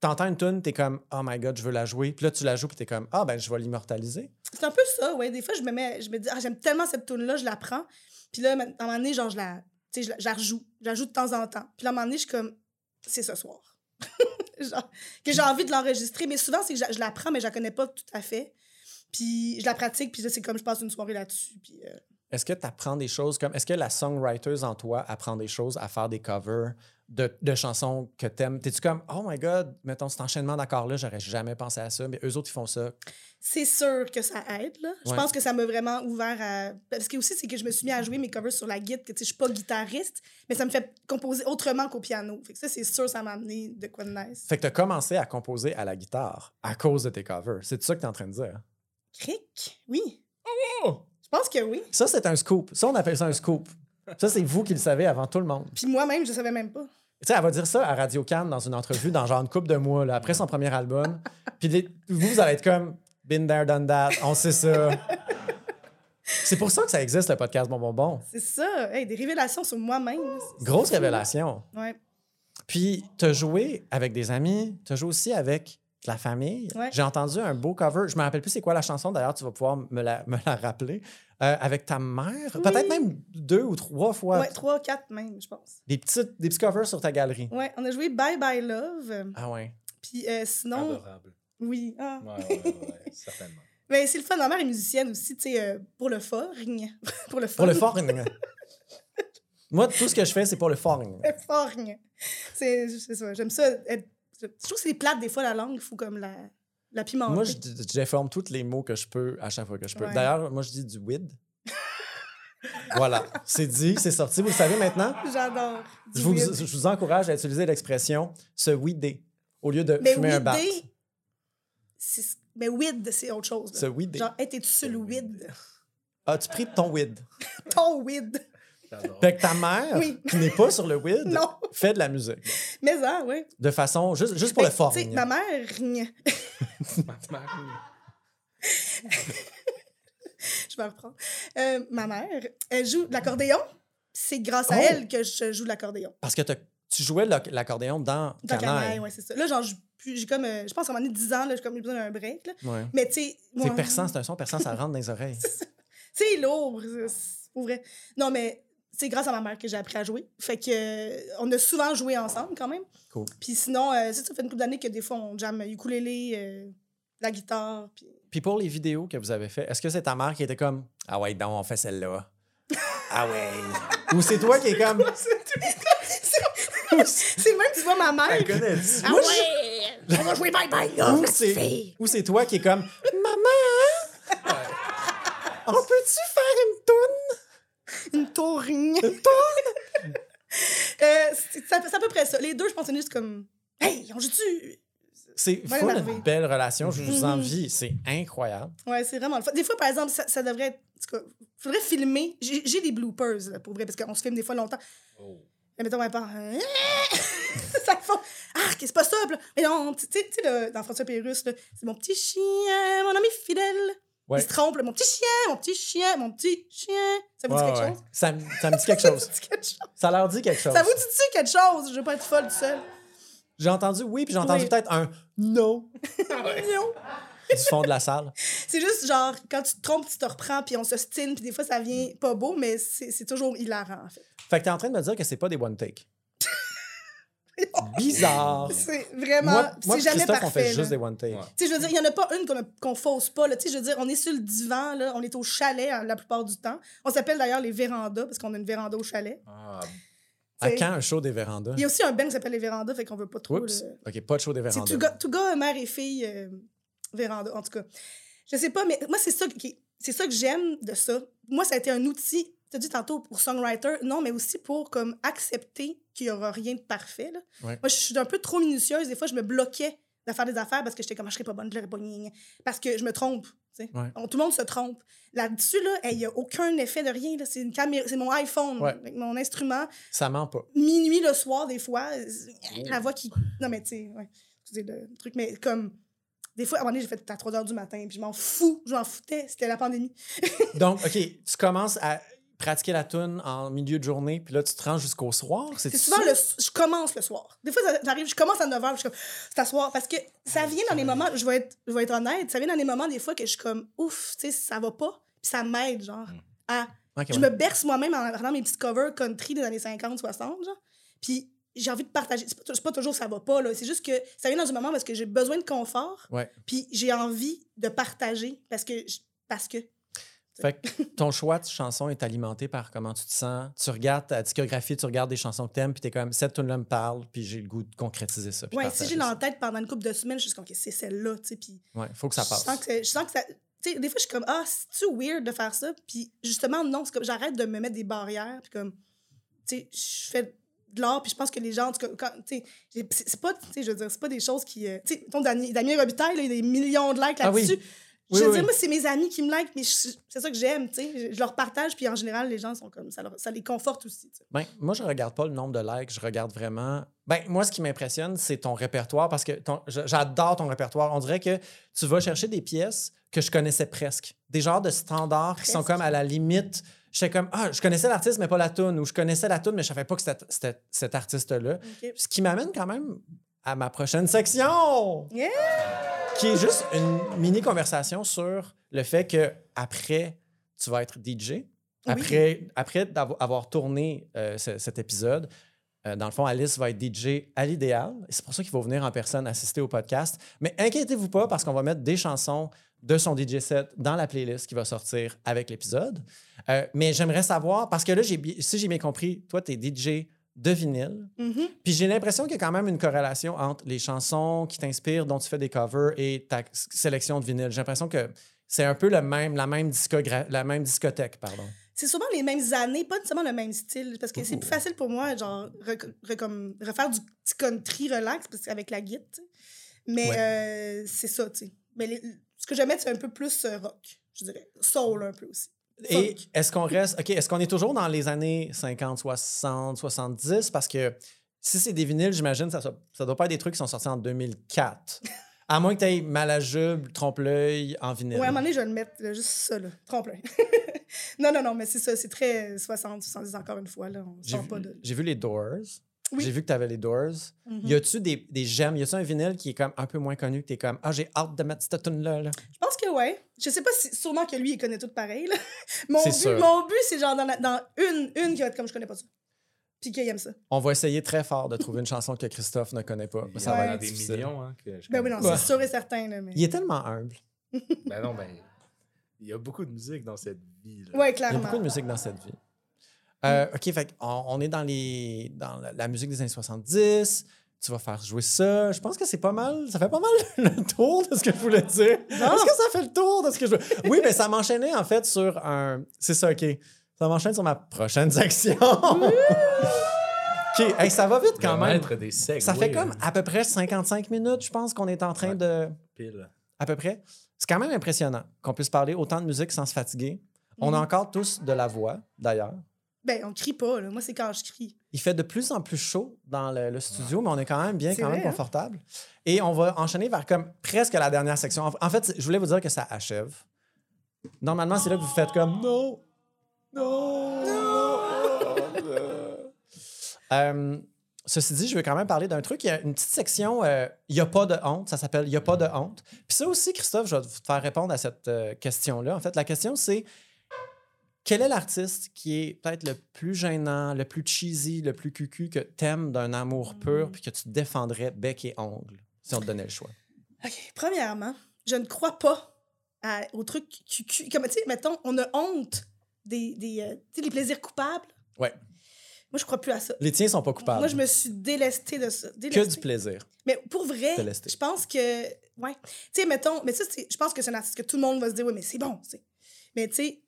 t'entends une toune, t'es comme « Oh my God, je veux la jouer. » Puis là, tu la joues, puis t'es comme « Ah, ben, je vais l'immortaliser. C'est un peu ça, ouais. Des fois, je me mets, je me dis, ah, j'aime tellement cette tune là je la prends. Puis là, à un moment donné, genre, je la, tu sais, je la, je la rejoue. Je la joue de temps en temps. Puis là, à un moment donné, je suis comme, c'est ce soir. *laughs* genre, que j'ai envie de l'enregistrer. Mais souvent, c'est que je, je la prends, mais je la connais pas tout à fait. Puis je la pratique, puis là, c'est comme je passe une soirée là-dessus. Puis euh, Est-ce que tu apprends des choses comme. Est-ce que la songwriter en toi apprend des choses à faire des covers de, de chansons que t'aimes? T'es-tu comme Oh my God, mettons cet enchaînement d'accords-là, j'aurais jamais pensé à ça, mais eux autres, ils font ça. c'est sûr que ça aide, là. Je Ouais. pense que ça m'a vraiment ouvert à... Parce que aussi, c'est que je me suis mis à jouer mes covers sur la guitare, que tu sais, je suis pas guitariste, mais ça me fait composer autrement qu'au piano. Fait que ça, c'est sûr, ça m'a amené de quoi de nice. Fait que t'as commencé à composer à la guitare à cause de tes covers. C'est ça que t'es en train de dire? Cric? Oui. Oh! Je pense que oui. Ça, c'est un scoop. Ça, on appelle ça un scoop. Ça, c'est vous qui le savez avant tout le monde. Puis moi-même, je savais même pas. Tu sais, elle va dire ça à Radio Cannes dans une entrevue dans genre une couple de mois, là, après son premier album. Puis les- vous, vous allez être comme Been there, done that, on sait ça. C'est pour ça que ça existe, le podcast Bon Bon Bon. C'est ça. Hey, des révélations sur moi-même. Grosse révélation. Ouais. Puis, tu as joué avec des amis, tu as joué aussi avec la famille. Ouais. J'ai entendu un beau cover. Je me rappelle plus c'est quoi la chanson, d'ailleurs, tu vas pouvoir me la, me la rappeler. Euh, avec ta mère, peut-être même deux ou trois fois. Ouais, trois, quatre même, je pense. Des, petites, des petits covers sur ta galerie. Ouais, on a joué Bye Bye Love. Ah ouais. Puis euh, sinon, Adorable. oui. Ah. Ouais, ouais, ouais, ouais, certainement. Mais *laughs* c'est le fun. Ma mère est musicienne aussi, tu sais, euh, pour le forgne. *laughs* pour le Pour fun. le foreign. *laughs* Moi, tout ce que je fais, c'est pour le foreign. Le forgne. C'est c'est ça. J'aime ça. être- Je trouve que c'est plate des fois la langue. Il faut comme la, la pimenter. Moi, déforme tous les mots que je peux à chaque fois que je peux. Ouais. D'ailleurs, moi, je dis du weed. *laughs* voilà, c'est dit, c'est sorti. Vous le savez maintenant? J'adore. Je vous, weed. je vous encourage à utiliser l'expression se weeder au lieu de Mais fumer un bat. Mais weed, c'est autre chose. là. Se weeder. Genre, hey, t'es-tu sur le weed? As-tu pris ton weed? *laughs* Ton weed. Fait que ta mère, Oui. qui n'est pas sur le weed, Non. fait de la musique. Mais ça, ouais. De façon, juste, juste pour le Ben, fort. tu sais, Ma mère, *laughs* *laughs* je vais reprendre. Euh, ma mère, elle joue de l'accordéon. C'est grâce à Oh! elle que je joue de l'accordéon. Parce que tu jouais l'ac- l'accordéon dans Dans Canaille. Ouais, c'est ça. Là, genre, j'ai comme, euh, je pense qu'à un moment donné, 10 ans, là, j'ai comme eu besoin d'un break. Là. Ouais. Mais tu sais. C'est perçant, c'est un son perçant, ça *laughs* rentre dans les oreilles. C'est lourd, c'est- c'est pour vrai. Non, mais c'est grâce à ma mère que j'ai appris à jouer. Fait que euh, on a souvent joué ensemble quand même. Cool. Puis sinon, euh, ça, ça fait une couple d'années que des fois on jamme ukulélé, euh, la guitare. Puis... Puis pour les vidéos que vous avez fait, est-ce que c'est ta mère qui était comme Ah ouais, donc on fait celle-là? *laughs* Ah ouais. Ou c'est toi qui est comme *laughs* C'est *laughs* même, tu vois, ma mère. Connaît. Ah ouais! On va jouer bye bye là! Ou c'est ou c'est toi qui est comme Maman! On peut-tu faire une toune? Une tourne. Une toune? Euh, c'est à peu près ça. Les deux, je pense, c'est juste comme. Hey, on joue-tu? C'est une belle relation, je vous Mhm. envie, c'est incroyable. Ouais, c'est vraiment le fun. Des fois, par exemple, ça, ça devrait être. En tout cas, faudrait filmer. J'ai des bloopers, là, pour vrai, parce qu'on se filme des fois longtemps. Oh. Mais mettons, mes parents. *laughs* ça font. Ah, c'est pas ça. là, Mais non, tu sais, tu sais, là, dans François Pérusse, c'est mon petit chien, mon ami fidèle. Ouais. Il se trompe, mon petit chien, mon petit chien, mon petit chien. Ça vous dit Ouais, quelque ouais. chose? Ça, me- ça me dit quelque *laughs* chose. Ça leur dit quelque chose. Ça vous dit-tu quelque chose? Je veux pas être folle tout seul. J'ai entendu oui, puis j'ai entendu Oui. peut-être un non *laughs* Non. du fond de la salle. C'est juste genre, quand tu te trompes, tu te reprends, puis on se stine, puis des fois, ça vient pas beau, mais c'est c'est toujours hilarant, en fait. Fait que t'es en train de me dire que c'est pas des one take. Bizarre. C'est vraiment. Moi, c'est jamais Christophe, parfait. on fait là. juste des one take. Ouais. Tu sais, je veux dire, il n'y en a pas une qu'on qu'on fausse pas. Là. Tu sais, je veux dire, on est sur le divan, là, on est au chalet hein, la plupart du temps. On s'appelle d'ailleurs les vérandas parce qu'on a une véranda au chalet. Ah, À quand un show des vérandas? Il y a aussi un ben qui s'appelle les vérandas, fait qu'on veut pas trop. Oups. là. OK, pas de show des C'est vérandas. tout gars, tout gars, mère et fille, euh, véranda, en tout cas. Je sais pas, mais moi, c'est ça, qui- c'est ça que j'aime de ça. Moi, ça a été un outil, tu as dit tantôt, pour songwriter, non, mais aussi pour comme accepter qu'il y aura rien de parfait. Là. Ouais. Moi, je suis un peu trop minutieuse. Des fois, je me bloquais de faire des affaires parce que j'étais comme, Ah, je serais pas bonne, je l'aurais pas. Parce que je me trompe. Ouais. On- tout le monde se trompe. Là-dessus, là, il n'y a aucun effet de rien. C'est une caméra, c'est mon iPhone, Ouais. avec mon instrument. Ça ment pas. Minuit le soir, des fois, euh, la voix qui. Non, mais tu sais, ouais. Excusez le truc, mais comme. Des fois, à un moment donné, j'ai fait à 3 h du matin, puis je m'en fous, je m'en foutais, c'était la pandémie. Donc, OK, tu commences à pratiquer la tune en milieu de journée, puis là, tu te rends jusqu'au soir. C'est C'est souvent le. Je commence le soir. Des fois, j'arrive, je commence à 9 h, je suis comme, c'est à soir. Parce que ça vient dans les moments, je vais, être, je vais être honnête, ça vient dans les moments, des fois, que je suis comme, ouf, tu sais, ça va pas, puis ça m'aide, genre, à. Ok, Je ouais. me berce moi-même en regardant mes petits covers country des années 50, 60, genre. Puis j'ai envie de partager. C'est pas, pas toujours ça va pas, là. C'est juste que ça vient dans un moment parce que j'ai besoin de confort, Ouais. puis j'ai envie de partager parce que. Parce que. Fait que ton choix de chanson est alimenté par comment tu te sens. Tu regardes ta discographie, tu regardes des chansons que t'aimes, puis t'es comme, cette tune-là me parle, puis j'ai le goût de concrétiser ça. Ouais, si j'ai dans la tête pendant une couple de semaines, je suis comme, OK, c'est celle-là, tu sais. Puis Ouais, faut que ça je passe. sens que, je sens que ça. Tu sais, des fois, je suis comme, ah, c'est-tu weird de faire ça? Puis justement, non, c'est comme, j'arrête de me mettre des barrières, puis comme, tu sais, je fais de l'art, puis je pense que les gens, tu sais, c'est c'est pas, tu sais, je veux dire, c'est pas des choses qui. euh, tu sais, ton Damien, Robitaille, là, il y a des millions de likes Ah oui. Oui, je veux oui. dire, moi, c'est mes amis qui me likent, mais je- c'est ça que j'aime, tu sais. Je, je leur partage, puis en général, les gens sont comme, ça, leur- ça les conforte aussi, tu sais. Ben, moi, je regarde pas le nombre de likes, je regarde vraiment. Ben, moi, ce qui m'impressionne, c'est ton répertoire parce que ton- je- j'adore ton répertoire. On dirait que tu vas chercher des pièces que je connaissais presque. Des genres de standards qui sont comme à la limite. J'étais comme, ah, je connaissais l'artiste, mais pas la tune. Ou je connaissais la tune, mais je savais pas que c'était- cet artiste-là. OK. Ce qui m'amène quand même à ma prochaine section. Yeah! Qui est juste une mini conversation sur le fait que après, tu vas être DJ. Après, après avoir tourné euh, ce- cet épisode, euh, dans le fond, Alice va être DJ à l'idéal. C'est pour ça qu'il faut venir en personne assister au podcast. Mais inquiétez-vous pas parce qu'on va mettre des chansons de son DJ set dans la playlist qui va sortir avec l'épisode. Euh, mais j'aimerais savoir, parce que là, si j'ai bien compris, toi, tu es DJ de vinyle. Mhm. Puis j'ai l'impression qu'il y a quand même une corrélation entre les chansons qui t'inspirent, dont tu fais des covers, et ta sélection de vinyle. J'ai l'impression que c'est un peu le même, la, même la même discothèque, pardon. C'est souvent les mêmes années, pas nécessairement le même style. Parce que c'est plus facile pour moi, genre, re- re- comme, refaire du petit country relax parce qu'avec la sais. Mais Ouais. euh, c'est ça, tu sais. Mais les- ce que je mettre, c'est un peu plus euh, rock, je dirais. Soul un peu aussi. Et est-ce qu'on reste. OK, est-ce qu'on est toujours dans les années 50, 60, 70? Parce que si c'est des vinyles, j'imagine, ça, ça doit pas être des trucs qui sont sortis en 2004. À moins que tu aies Malajube, Trompe-l'œil en vinyle. Ouais, à un moment donné, je vais le mettre là, juste ça, là. Trompe-l'œil. *laughs* non, non, non, mais c'est ça. C'est très euh, 60, 70 encore une fois, là. On sort vu, pas de. j'ai vu les Doors. Oui. J'ai vu que tu avais les Doors. Mhm. Y a-tu des, des gemmes? Y a-tu un vinyle qui est comme un peu moins connu que t'es comme Ah, j'ai hâte de mettre cette tune-là? Là? Je pense que ouais. Je sais pas si. Sûrement que lui, il connaît tout pareil, là. *laughs* Mon but, sûr. mon but, c'est genre dans, la- dans une, une qui va être comme je connais pas ça. Puis qu'il aime ça. On va essayer très fort de trouver une chanson que Christophe ne connaît pas. Ça va être des difficile. millions. Hein, que je Ben oui, non, c'est sûr et certain, là. Mais... Il est tellement humble. Ben non, ben. Il y a beaucoup de musique dans cette vie. Là. Ouais, Il y a clairement. beaucoup de musique dans cette vie. Euh, OK, fait on, on est dans, les, dans la, musique des années 70. Tu vas faire jouer ça. Je pense que c'est pas mal. Ça fait pas mal *laughs* le tour de ce que je voulais dire. Est-ce que ça fait le tour de ce que je veux? Oui, mais ça m'enchaînait en fait sur un. C'est ça, OK. Ça m'enchaîne sur ma prochaine section. *laughs* OK, hey, ça va vite quand Le même. des segways, Ça fait comme hein, à peu près 55 minutes, je pense, qu'on est en train Ouais. de. pile. À peu près. C'est quand même impressionnant qu'on puisse parler autant de musique sans se fatiguer. On a Mhm. encore tous de la voix, d'ailleurs. Ben, on crie pas, là. Moi, c'est quand je crie. Il fait de plus en plus chaud dans le, le studio, mais on est quand même bien, quand même vrai, hein? confortable. Et on va enchaîner vers comme presque la dernière section. En- fait, je voulais vous dire que ça achève. Normalement, c'est là que vous faites comme non, non, non. Euh, ceci dit, je veux quand même parler d'un truc. Il y a une petite section, euh, il n'y a pas de honte. Ça s'appelle Il n'y a pas de honte. Puis ça aussi, Christophe, je vais te faire répondre à cette euh, question-là. En fait, la question, c'est quel est l'artiste qui est peut-être le plus gênant, le plus cheesy, le plus cucu que t'aimes d'un amour pur puis que tu défendrais bec et ongle si on te donnait le choix? OK. Premièrement, je ne crois pas à- au truc qui- Comme, tu sais, mettons, on a honte des. des euh, les plaisirs coupables. Ouais. Moi, je crois plus à ça. Les tiens sont pas coupables. Moi, je me suis délestée de ça. Que Délestée. du plaisir. Mais pour vrai, Délestée. je pense que. Ouais. Tu sais, mettons. Mais ça, c'est- je pense que c'est un artiste que tout le monde va se dire, ouais, mais c'est bon, tu sais. Mais tu sais,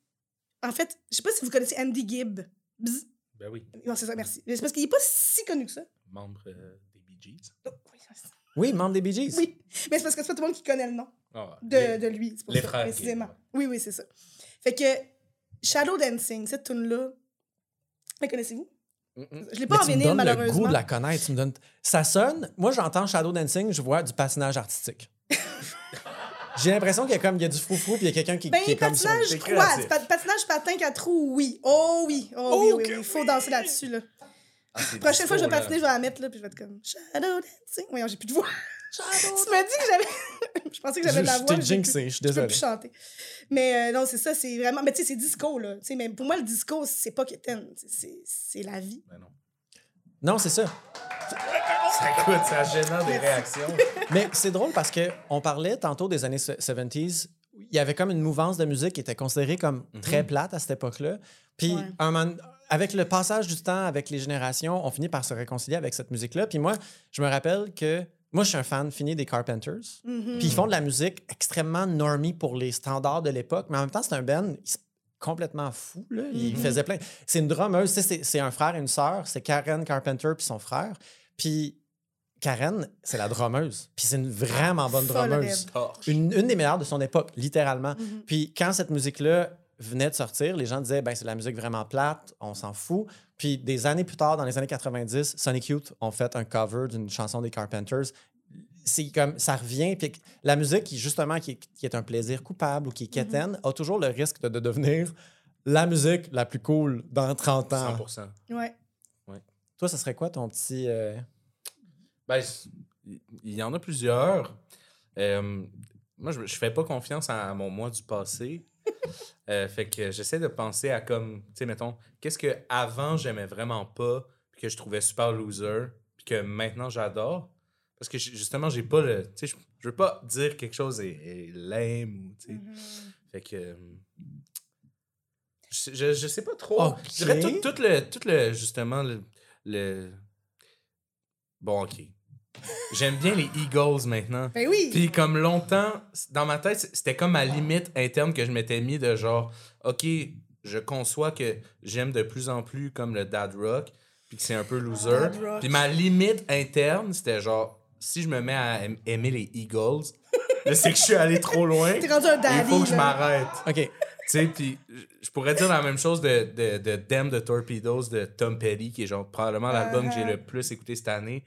en fait, je sais pas si vous connaissez Andy Gibb. Bzz. Ben oui, Non, c'est ça, merci. C'est parce qu'il est pas si connu que ça. membre euh, des Bee Gees. Oh, oui, c'est- Oui, membre des Bee Gees. oui. Mais c'est parce que c'est pas tout le monde qui connaît le nom Ah, de, les- de lui. C'est pour les ça, frères précisément. Gibb. Oui, oui, c'est ça. Fait que Shadow Dancing, cette tune-là, la connaissez-vous? Mm, mm. Je l'ai pas en vinyle, donnes le malheureusement. goût de la connaître. Tu me donnes... Ça sonne... Moi, j'entends Shadow Dancing, je vois du patinage artistique. *laughs* J'ai l'impression qu'il y a comme il y a du froufrou puis il y a quelqu'un qui, Ben, qui est comme sur- patinage patinage patin quatre roues, oui. Oh oui, oh oui, oui. Faut danser là-dessus, là. Ah, Prochaine fois que je vais patiner, je vais la mettre, là, puis je vais être comme Shadow Dancing. Voyons, j'ai plus de voix. tu m'as dit que j'avais. *laughs* je pensais que j'avais de la Je voix. j'ai jinxé, plus- je suis Je peux désolé. plus chanter. Mais euh, non, c'est ça, c'est vraiment. Mais tu sais, c'est disco, là. Tu sais, mais pour moi, le disco, c'est pas Keten. C'est- la vie. Ben non. Non, c'est ça. Ça coûte, ça gênant des réactions. *laughs* Mais c'est drôle parce que on parlait tantôt des années 70s. Il y avait comme une mouvance de musique qui était considérée comme très plate à cette époque-là. Puis, Ouais. un moment- avec le passage du temps, avec les générations, on finit par se réconcilier avec cette musique-là. Puis moi, je me rappelle que moi, je suis un fan fini des Carpenters. Mhm. Puis ils font de la musique extrêmement normie pour les standards de l'époque. Mais en même temps, c'est un band complètement fou. Là. Il Mhm. faisait plein. C'est une drummeuse. tu sais, C'est c'est un frère et une sœur. C'est Karen Carpenter puis son frère. Puis Karen, c'est la drummeuse. Puis c'est une vraiment bonne drummeuse. Une, une des meilleures de son époque, littéralement. Mhm. Puis quand cette musique-là venait de sortir, les gens disaient ben c'est de la musique vraiment plate, on s'en fout. Puis des années plus tard, dans les années 90, Sonic Youth ont fait un cover d'une chanson des Carpenters. C'est comme ça revient. Puis la musique, qui, justement, qui, est- qui est un plaisir coupable ou qui est quétaine, a toujours le risque de, de devenir la musique la plus cool dans 30 ans. 100%. Ouais. Toi, ça serait quoi ton petit. euh, Ben, il y en a plusieurs. Euh, moi, je, je fais pas confiance à, à mon moi du passé. *laughs* Euh, fait que j'essaie de penser à comme, tu sais, mettons, qu'est-ce que avant j'aimais vraiment pas, puis que je trouvais super loser, puis que maintenant j'adore. Parce que justement, j'ai pas le. Tu sais, je, je veux pas dire quelque chose est, est lame ou, tu sais. Mhm. Fait que. euh, Je, je, je sais pas trop. Ok. Je dirais tout, tout le, tout le. Justement, le. le- Bon, ok. J'aime bien les Eagles maintenant. Ben oui. Puis comme longtemps, dans ma tête, c'était comme ma limite interne que je m'étais mis de genre, ok, je conçois que j'aime de plus en plus comme le dad rock, puis que c'est un peu loser. Puis ma limite interne, c'était genre, si je me mets à aim- aimer les Eagles, *laughs* c'est que je suis allé trop loin. T'es rendu un Il daddy. faut que je m'arrête. OK. Tu sais, puis je- je pourrais dire la même chose de, de, de Damn the Torpedoes de Tom Petty, qui est genre probablement l'album que j'ai le plus écouté cette année.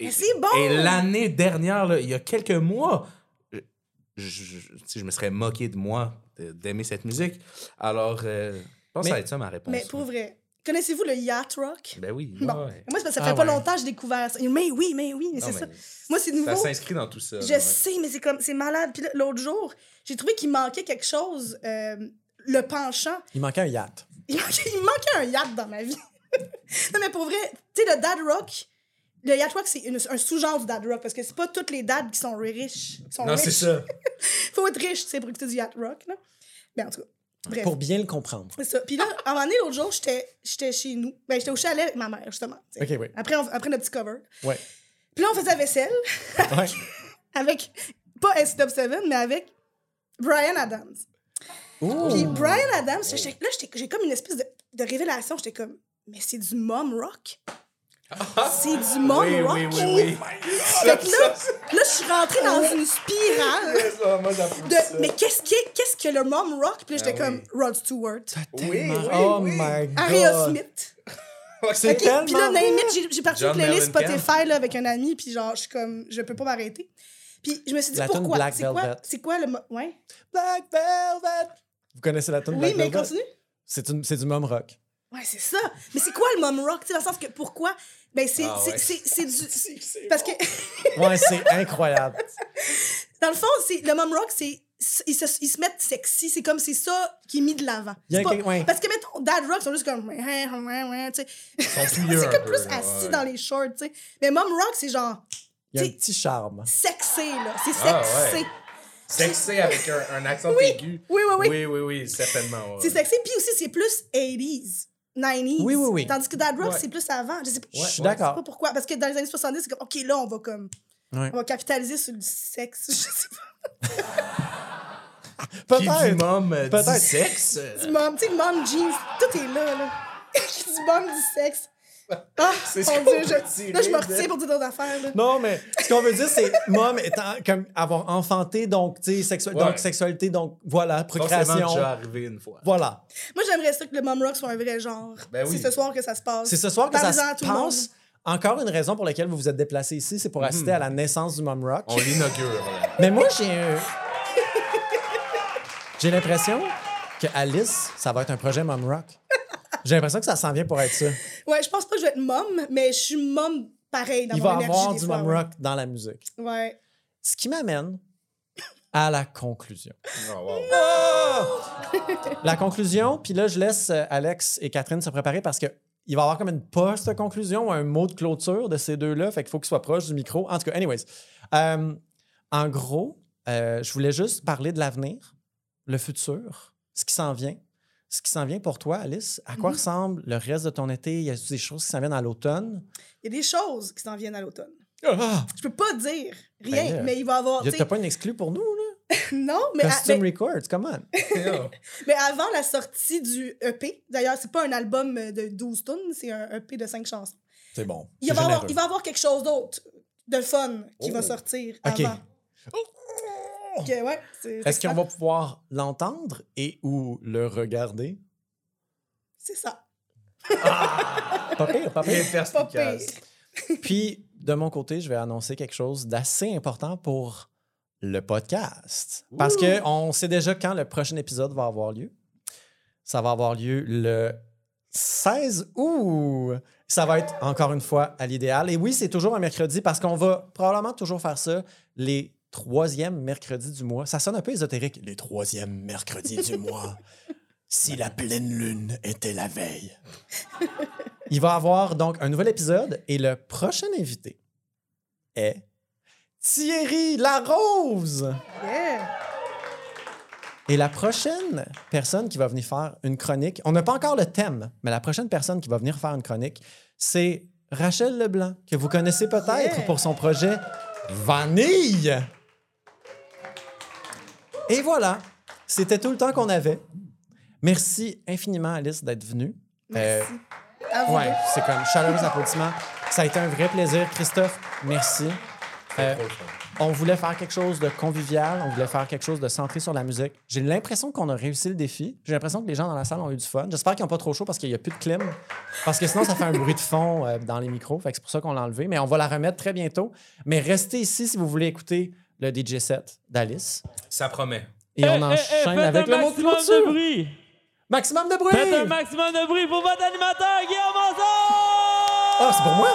Et, Mais c'est bon! Et l'année dernière, là, il y a quelques mois, je, je, me serais moqué de moi d'aimer cette musique. Alors, euh, je pense que ça Mais- va être ça ma réponse. Mais pour vrai, connaissez-vous le yacht rock? Ben oui. Bon. ouais. Moi, c'est parce que ça fait Ah pas ouais. longtemps que j'ai découvert ça. Mais oui, mais oui, mais c'est ça. Moi, c'est nouveau. Ça s'inscrit dans tout ça. Je ouais. sais, mais c'est comme c'est malade. Puis l'autre jour, j'ai trouvé qu'il manquait quelque chose, euh, le penchant. Il manquait un yacht. Il manquait, il me manquait un yacht dans ma vie. *laughs* non, mais pour vrai, tu sais, le dad rock, le yacht rock, c'est une- un sous-genre du dad rock parce que c'est pas toutes les dads qui sont riches. Qui sont Non, riches. c'est ça. *laughs* Faut être riche, sais, pour écouter du yacht rock. Là. Mais en tout cas, bref. Pour bien le comprendre. C'est ça. Puis là, à un moment donné, l'autre jour, j'étais j'étais chez nous. Ben, j'étais au chalet avec ma mère, justement. OK, oui. Après, on- après notre petit cover. Ouais. Puis là, on faisait la vaisselle Ouais. *laughs* avec, pas S-Top-7, mais avec Brian Adams. Puis Brian Adams, j'étais- là, j'étais- j'ai comme une espèce de, de révélation. J'étais comme, mais c'est du mom rock? C'est du mom oui, rock. oui, oui, oui. Fait que là, là, je suis rentrée dans une spirale de, mais qu'est-ce qu'est-ce que le mom rock? Puis là, j'étais Ah comme oui. Rod Stewart, oui, oh oui. my god. Aerosmith. *laughs* C'est Ok, tellement. Puis là, j'ai- j'ai parti une playlist. Spotify là, avec un ami, puis genre, je suis comme, je peux pas m'arrêter. Puis je me suis dit, La pourquoi? Black C'est quoi, Velvet. c'est quoi le... Ouais. Black Velvet. Vous connaissez la tune Oui, Black mais Velvet? continue. C'est une- c'est du mom rock. Ouais, c'est ça. Mais c'est quoi le mom rock? Tu sais, dans le sens que pourquoi? Ben, c'est Ah c'est- ouais. du. *laughs* Parce que, Ouais, c'est incroyable. *laughs* dans le fond, c'est le mom rock, c'est. Ils se, ils se mettent sexy, c'est comme c'est ça qui est mis de l'avant. Ouais. Parce que, mettons, dad rock, ils sont juste comme. *laughs* c'est comme peu, plus assis ouais. dans les shorts, tu sais. Mais mom rock, c'est genre Il y a un petit charme. sexy, là. C'est Ah, sexy. ouais. Sexy avec un, un accent Oui. aigu. Oui, oui, oui. Oui, oui, oui, certainement. ouais. C'est sexy. Puis aussi, c'est plus 80s. 90s. Oui, oui, oui. Tandis que Dad Rock, Ouais. c'est plus avant. Je sais pas, Je suis je d'accord. sais pas pourquoi. Parce que dans les années 70, c'est comme, OK, là, on va comme. Ouais. On va capitaliser sur le sexe. *laughs* Je sais *laughs* dit Peut-être. mom euh, Peut-être. sexe. euh, pas. Du mom, tu sais, mom jeans, tout est là, là. *laughs* du mom, du sexe. Ah, *laughs* C'est ce Dieu, je- là, je me retiens pour dire d'autres affaires, là. Non, mais ce qu'on veut dire, c'est *laughs* mom étant comme avoir enfanté, donc, tu sais, sexu- Ouais. donc sexualité, donc voilà, procréation. déjà arrivé une fois. Voilà. Moi, j'aimerais ça que le mom rock soit un vrai genre. Ben oui. C'est ce soir que ça se passe. C'est ce soir que ça se passe. Encore une raison pour laquelle vous vous êtes déplacé ici, c'est pour assister à la naissance du mom rock. On l'inaugure. *laughs* Mais moi, j'ai un... J'ai l'impression que Alice, ça va être un projet mom rock. J'ai l'impression que ça s'en vient pour être ça. Ouais, je pense pas que je vais être mom, mais je suis mom pareil dans Il mon va énergie avoir des du fois, mom ouais. rock dans la musique. Ouais. Ce qui m'amène à la conclusion. *laughs* Oh, wow. *laughs* La conclusion, puis là, je laisse euh, Alex et Catherine se préparer parce que il va y avoir comme une post-conclusion ou un mot de clôture de ces deux-là. Fait qu'il faut qu'ils soient proches du micro. En tout cas, anyways. Euh, en gros, euh, je voulais juste parler de l'avenir, le futur, ce qui s'en vient. Ce qui s'en vient pour toi, Alice, à quoi Mhm. ressemble le reste de ton été? Y a des choses qui s'en viennent à l'automne? Il y a des choses qui s'en viennent à l'automne. Ah! Je peux pas dire rien, Ben là, mais il va y avoir. T'as pas une exclue pour nous, là? *laughs* Non, mais, à- mais, Records, come on. *laughs* Mais avant la sortie du EP, d'ailleurs, c'est pas un album de 12 tonnes, c'est un EP de 5 chansons. C'est bon. Il va, y avoir, il va y avoir quelque chose d'autre de fun qui va Oh. sortir OK. avant. Ouais, c'est- Est-ce qu'on va pouvoir l'entendre et ou le regarder? C'est ça. Pas pire, pas pire. *laughs* Puis, de mon côté, je vais annoncer quelque chose d'assez important pour le podcast. Parce que on sait déjà quand le prochain épisode va avoir lieu. Ça va avoir lieu le 16 août. Ça va être encore une fois à l'idéal. Et oui, c'est toujours un mercredi parce qu'on va probablement toujours faire ça les troisièmes mercredis du mois. Ça sonne un peu ésotérique. Les troisièmes mercredis du *laughs* mois. Si la pleine lune était la veille. Il va y avoir donc un nouvel épisode et le prochain invité est Thierry Larose. Yeah. Et la prochaine personne qui va venir faire une chronique, on n'a pas encore le thème, mais la prochaine personne qui va venir faire une chronique, c'est Rachel Leblanc, que vous connaissez peut-être Yeah. pour son projet Vanille. Et voilà, c'était tout le temps qu'on avait. Merci infiniment, Alice, d'être venue. Euh, Merci. À vous Ouais, c'est comme chaleureux applaudissements. Ça a été un vrai plaisir. Christophe, merci. Euh, on voulait faire quelque chose de convivial, on voulait faire quelque chose de centré sur la musique. J'ai l'impression qu'on a réussi le défi. J'ai l'impression que les gens dans la salle ont eu du fun. J'espère qu'ils n'ont pas trop chaud parce qu'il n'y a plus de clim. Parce que sinon, ça fait un bruit de fond euh, dans les micros. Fait que c'est pour ça qu'on l'a enlevé. Mais on va la remettre très bientôt. Mais restez ici si vous voulez écouter le DJ set d'Alice. Ça promet. Et on Eh, eh, eh, enchaîne faites avec un le mot maximum de clôture. bruit. Maximum de bruit! Faites un maximum de bruit pour votre animateur, Guillaume Monson! Ah, c'est pour moi?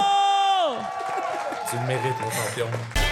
Tu le mérites, mon champion.